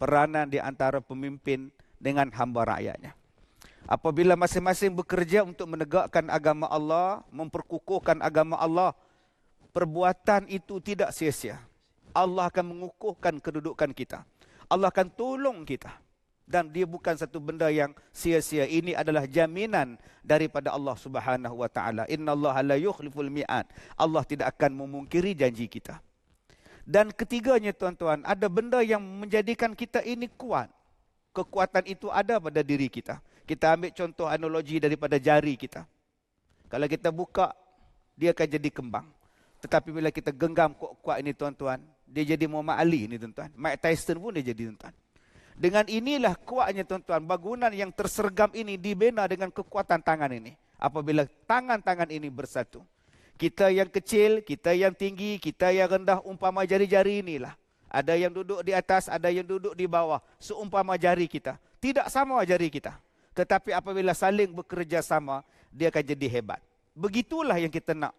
Speaker 4: peranan di antara pemimpin dengan hamba rakyatnya. Apabila masing-masing bekerja untuk menegakkan agama Allah, memperkukuhkan agama Allah, perbuatan itu tidak sia-sia. Allah akan mengukuhkan kedudukan kita. Allah akan tolong kita. Dan dia bukan satu benda yang sia-sia. Ini adalah jaminan daripada Allah Subhanahu wa taala. Innallaha la yukhliful mi'ad. Allah tidak akan memungkiri janji kita. Dan ketiganya tuan-tuan, ada benda yang menjadikan kita ini kuat. Kekuatan itu ada pada diri kita. Kita ambil contoh analogi daripada jari kita. Kalau kita buka, dia akan jadi kembang. Tetapi bila kita genggam kuat-kuat ini tuan-tuan, dia jadi Muhammad Ali ini tuan-tuan. Mike Tyson pun dia jadi tuan-tuan. Dengan inilah kuatnya tuan-tuan, bangunan yang tersergam ini dibina dengan kekuatan tangan ini. Apabila tangan-tangan ini bersatu. Kita yang kecil, kita yang tinggi, kita yang rendah, umpama jari-jari inilah. Ada yang duduk di atas, ada yang duduk di bawah. Seumpama jari kita. Tidak sama jari kita. Tetapi apabila saling bekerja sama, dia akan jadi hebat. Begitulah yang kita nak.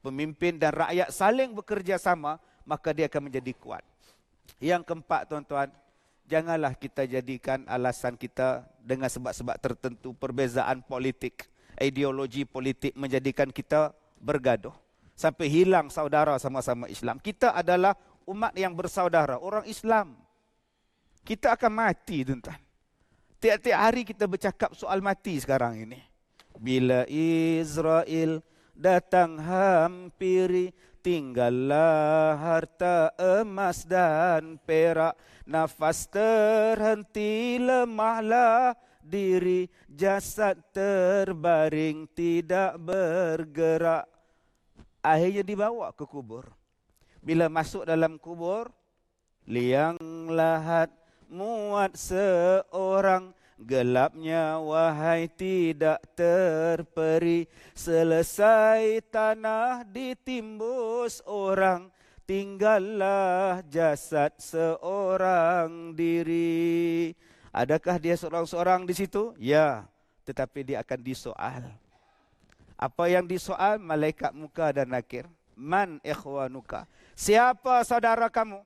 Speaker 4: Pemimpin dan rakyat saling bekerja sama, maka dia akan menjadi kuat. Yang keempat tuan-tuan, janganlah kita jadikan alasan kita dengan sebab-sebab tertentu perbezaan politik, ideologi politik menjadikan kita bergaduh sampai hilang saudara sama-sama Islam. Kita adalah umat yang bersaudara, orang Islam. Kita akan mati, tuan-tuan. Tiap-tiap hari kita bercakap soal mati sekarang ini. Bila Israel datang hampiri tinggallah harta emas dan perak. Nafas terhenti lemahlah diri. Jasad terbaring tidak bergerak. Akhirnya dibawa ke kubur. Bila masuk dalam kubur liang lahat muat seorang Gelapnya wahai tidak terperi Selesai tanah ditimbus orang Tinggallah jasad seorang diri Adakah dia seorang-seorang di situ? Ya, tetapi dia akan disoal. Apa yang disoal? Malaikat muka dan nakir. Man ikhwanuka? Siapa saudara kamu?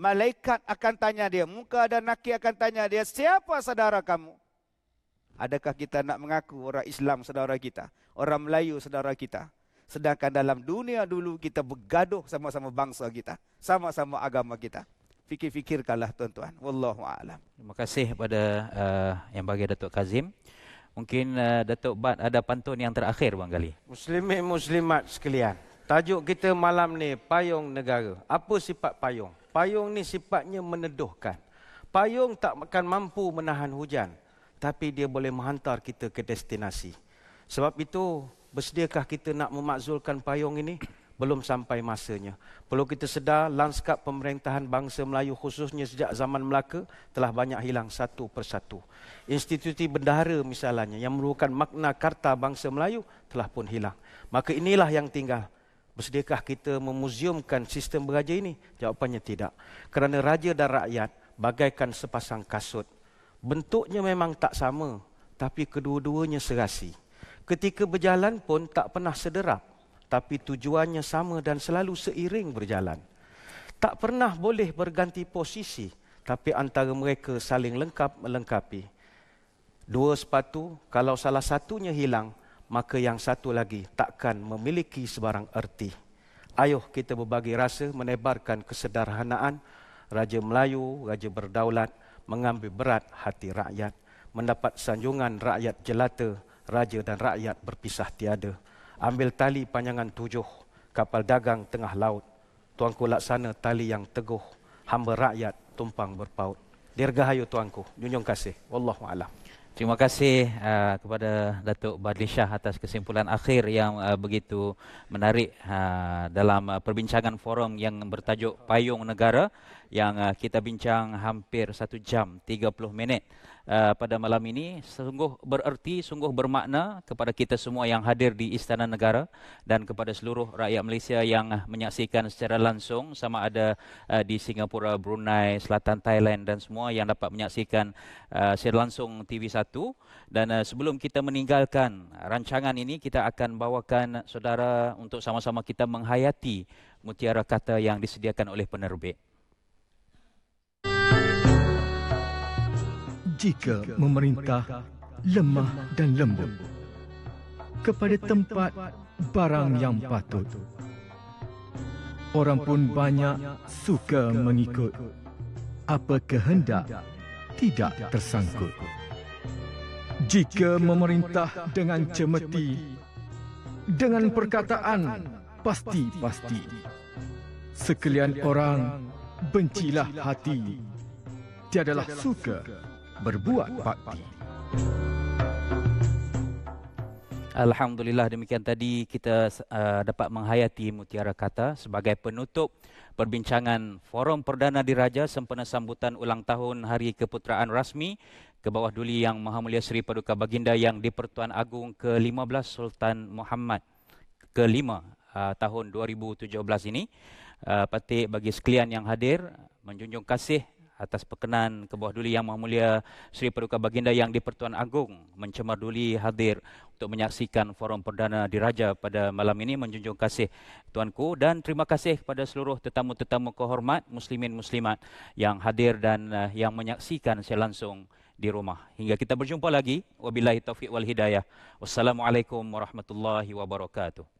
Speaker 4: Malaikat akan tanya dia, muka dan nakir akan tanya dia, siapa saudara kamu? Adakah kita nak mengaku orang Islam saudara kita? Orang Melayu saudara kita? Sedangkan dalam dunia dulu kita bergaduh sama-sama bangsa kita. Sama-sama agama kita. Fikir-fikirkanlah tuan-tuan. Wallahu a'lam.
Speaker 1: Terima kasih kepada uh, yang bagi Datuk Kazim. Mungkin uh, Datuk Bat ada pantun yang terakhir Bang Gali.
Speaker 5: Muslimin muslimat sekalian. Tajuk kita malam ni payung negara. Apa sifat payung? Payung ni sifatnya meneduhkan. Payung tak akan mampu menahan hujan. Tapi dia boleh menghantar kita ke destinasi. Sebab itu, bersediakah kita nak memakzulkan payung ini? Belum sampai masanya. Perlu kita sedar, lanskap pemerintahan bangsa Melayu khususnya sejak zaman Melaka telah banyak hilang satu persatu. Institusi bendahara misalnya yang merupakan makna karta bangsa Melayu telah pun hilang. Maka inilah yang tinggal Bersediakah kita memuziumkan sistem beraja ini? Jawapannya tidak. Kerana raja dan rakyat bagaikan sepasang kasut. Bentuknya memang tak sama, tapi kedua-duanya serasi. Ketika berjalan pun tak pernah sederap, tapi tujuannya sama dan selalu seiring berjalan. Tak pernah boleh berganti posisi, tapi antara mereka saling lengkap melengkapi. Dua sepatu, kalau salah satunya hilang, maka yang satu lagi takkan memiliki sebarang erti. Ayuh kita berbagi rasa menebarkan kesederhanaan Raja Melayu, Raja Berdaulat mengambil berat hati rakyat. Mendapat sanjungan rakyat jelata, Raja dan rakyat berpisah tiada. Ambil tali panjangan tujuh, kapal dagang tengah laut. Tuanku laksana tali yang teguh, hamba rakyat tumpang berpaut. Dirgahayu tuanku, junjung kasih. Wallahu'alam.
Speaker 1: Terima kasih uh, kepada Datuk Badli Shah atas kesimpulan akhir yang uh, begitu menarik uh, dalam uh, perbincangan forum yang bertajuk Payung Negara yang uh, kita bincang hampir satu jam 30 minit. Uh, pada malam ini sungguh bererti, sungguh bermakna kepada kita semua yang hadir di Istana Negara dan kepada seluruh rakyat Malaysia yang menyaksikan secara langsung sama ada uh, di Singapura, Brunei, Selatan Thailand dan semua yang dapat menyaksikan uh, secara langsung TV1 dan uh, sebelum kita meninggalkan rancangan ini kita akan bawakan saudara untuk sama-sama kita menghayati mutiara kata yang disediakan oleh penerbit.
Speaker 2: Jika memerintah lemah dan lembut kepada tempat barang yang patut. Orang pun banyak suka mengikut apa kehendak tidak tersangkut. Jika memerintah dengan cemeti, dengan perkataan pasti-pasti, sekalian orang bencilah hati, tiadalah suka berbuat bakti.
Speaker 1: Alhamdulillah demikian tadi kita uh, dapat menghayati mutiara kata sebagai penutup perbincangan Forum Perdana Diraja sempena sambutan ulang tahun Hari Keputeraan Rasmi ke bawah duli Yang Maha Mulia Seri Paduka Baginda yang di-Pertuan Agong ke-15 Sultan Muhammad ke-5 uh, tahun 2017 ini. Uh, patik bagi sekalian yang hadir menjunjung kasih atas perkenan ke bawah duli Yang Maha Mulia Seri Paduka Baginda yang di-Pertuan Agong mencemar duli hadir untuk menyaksikan forum perdana diraja pada malam ini menjunjung kasih tuanku dan terima kasih kepada seluruh tetamu-tetamu kehormat muslimin muslimat yang hadir dan uh, yang menyaksikan secara langsung di rumah. Hingga kita berjumpa lagi. Wabillahi taufiq wal hidayah. Wassalamualaikum warahmatullahi wabarakatuh.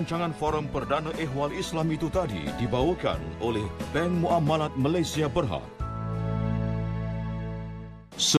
Speaker 8: rancangan Forum Perdana Ehwal Islam itu tadi dibawakan oleh Bank Muamalat Malaysia Berhad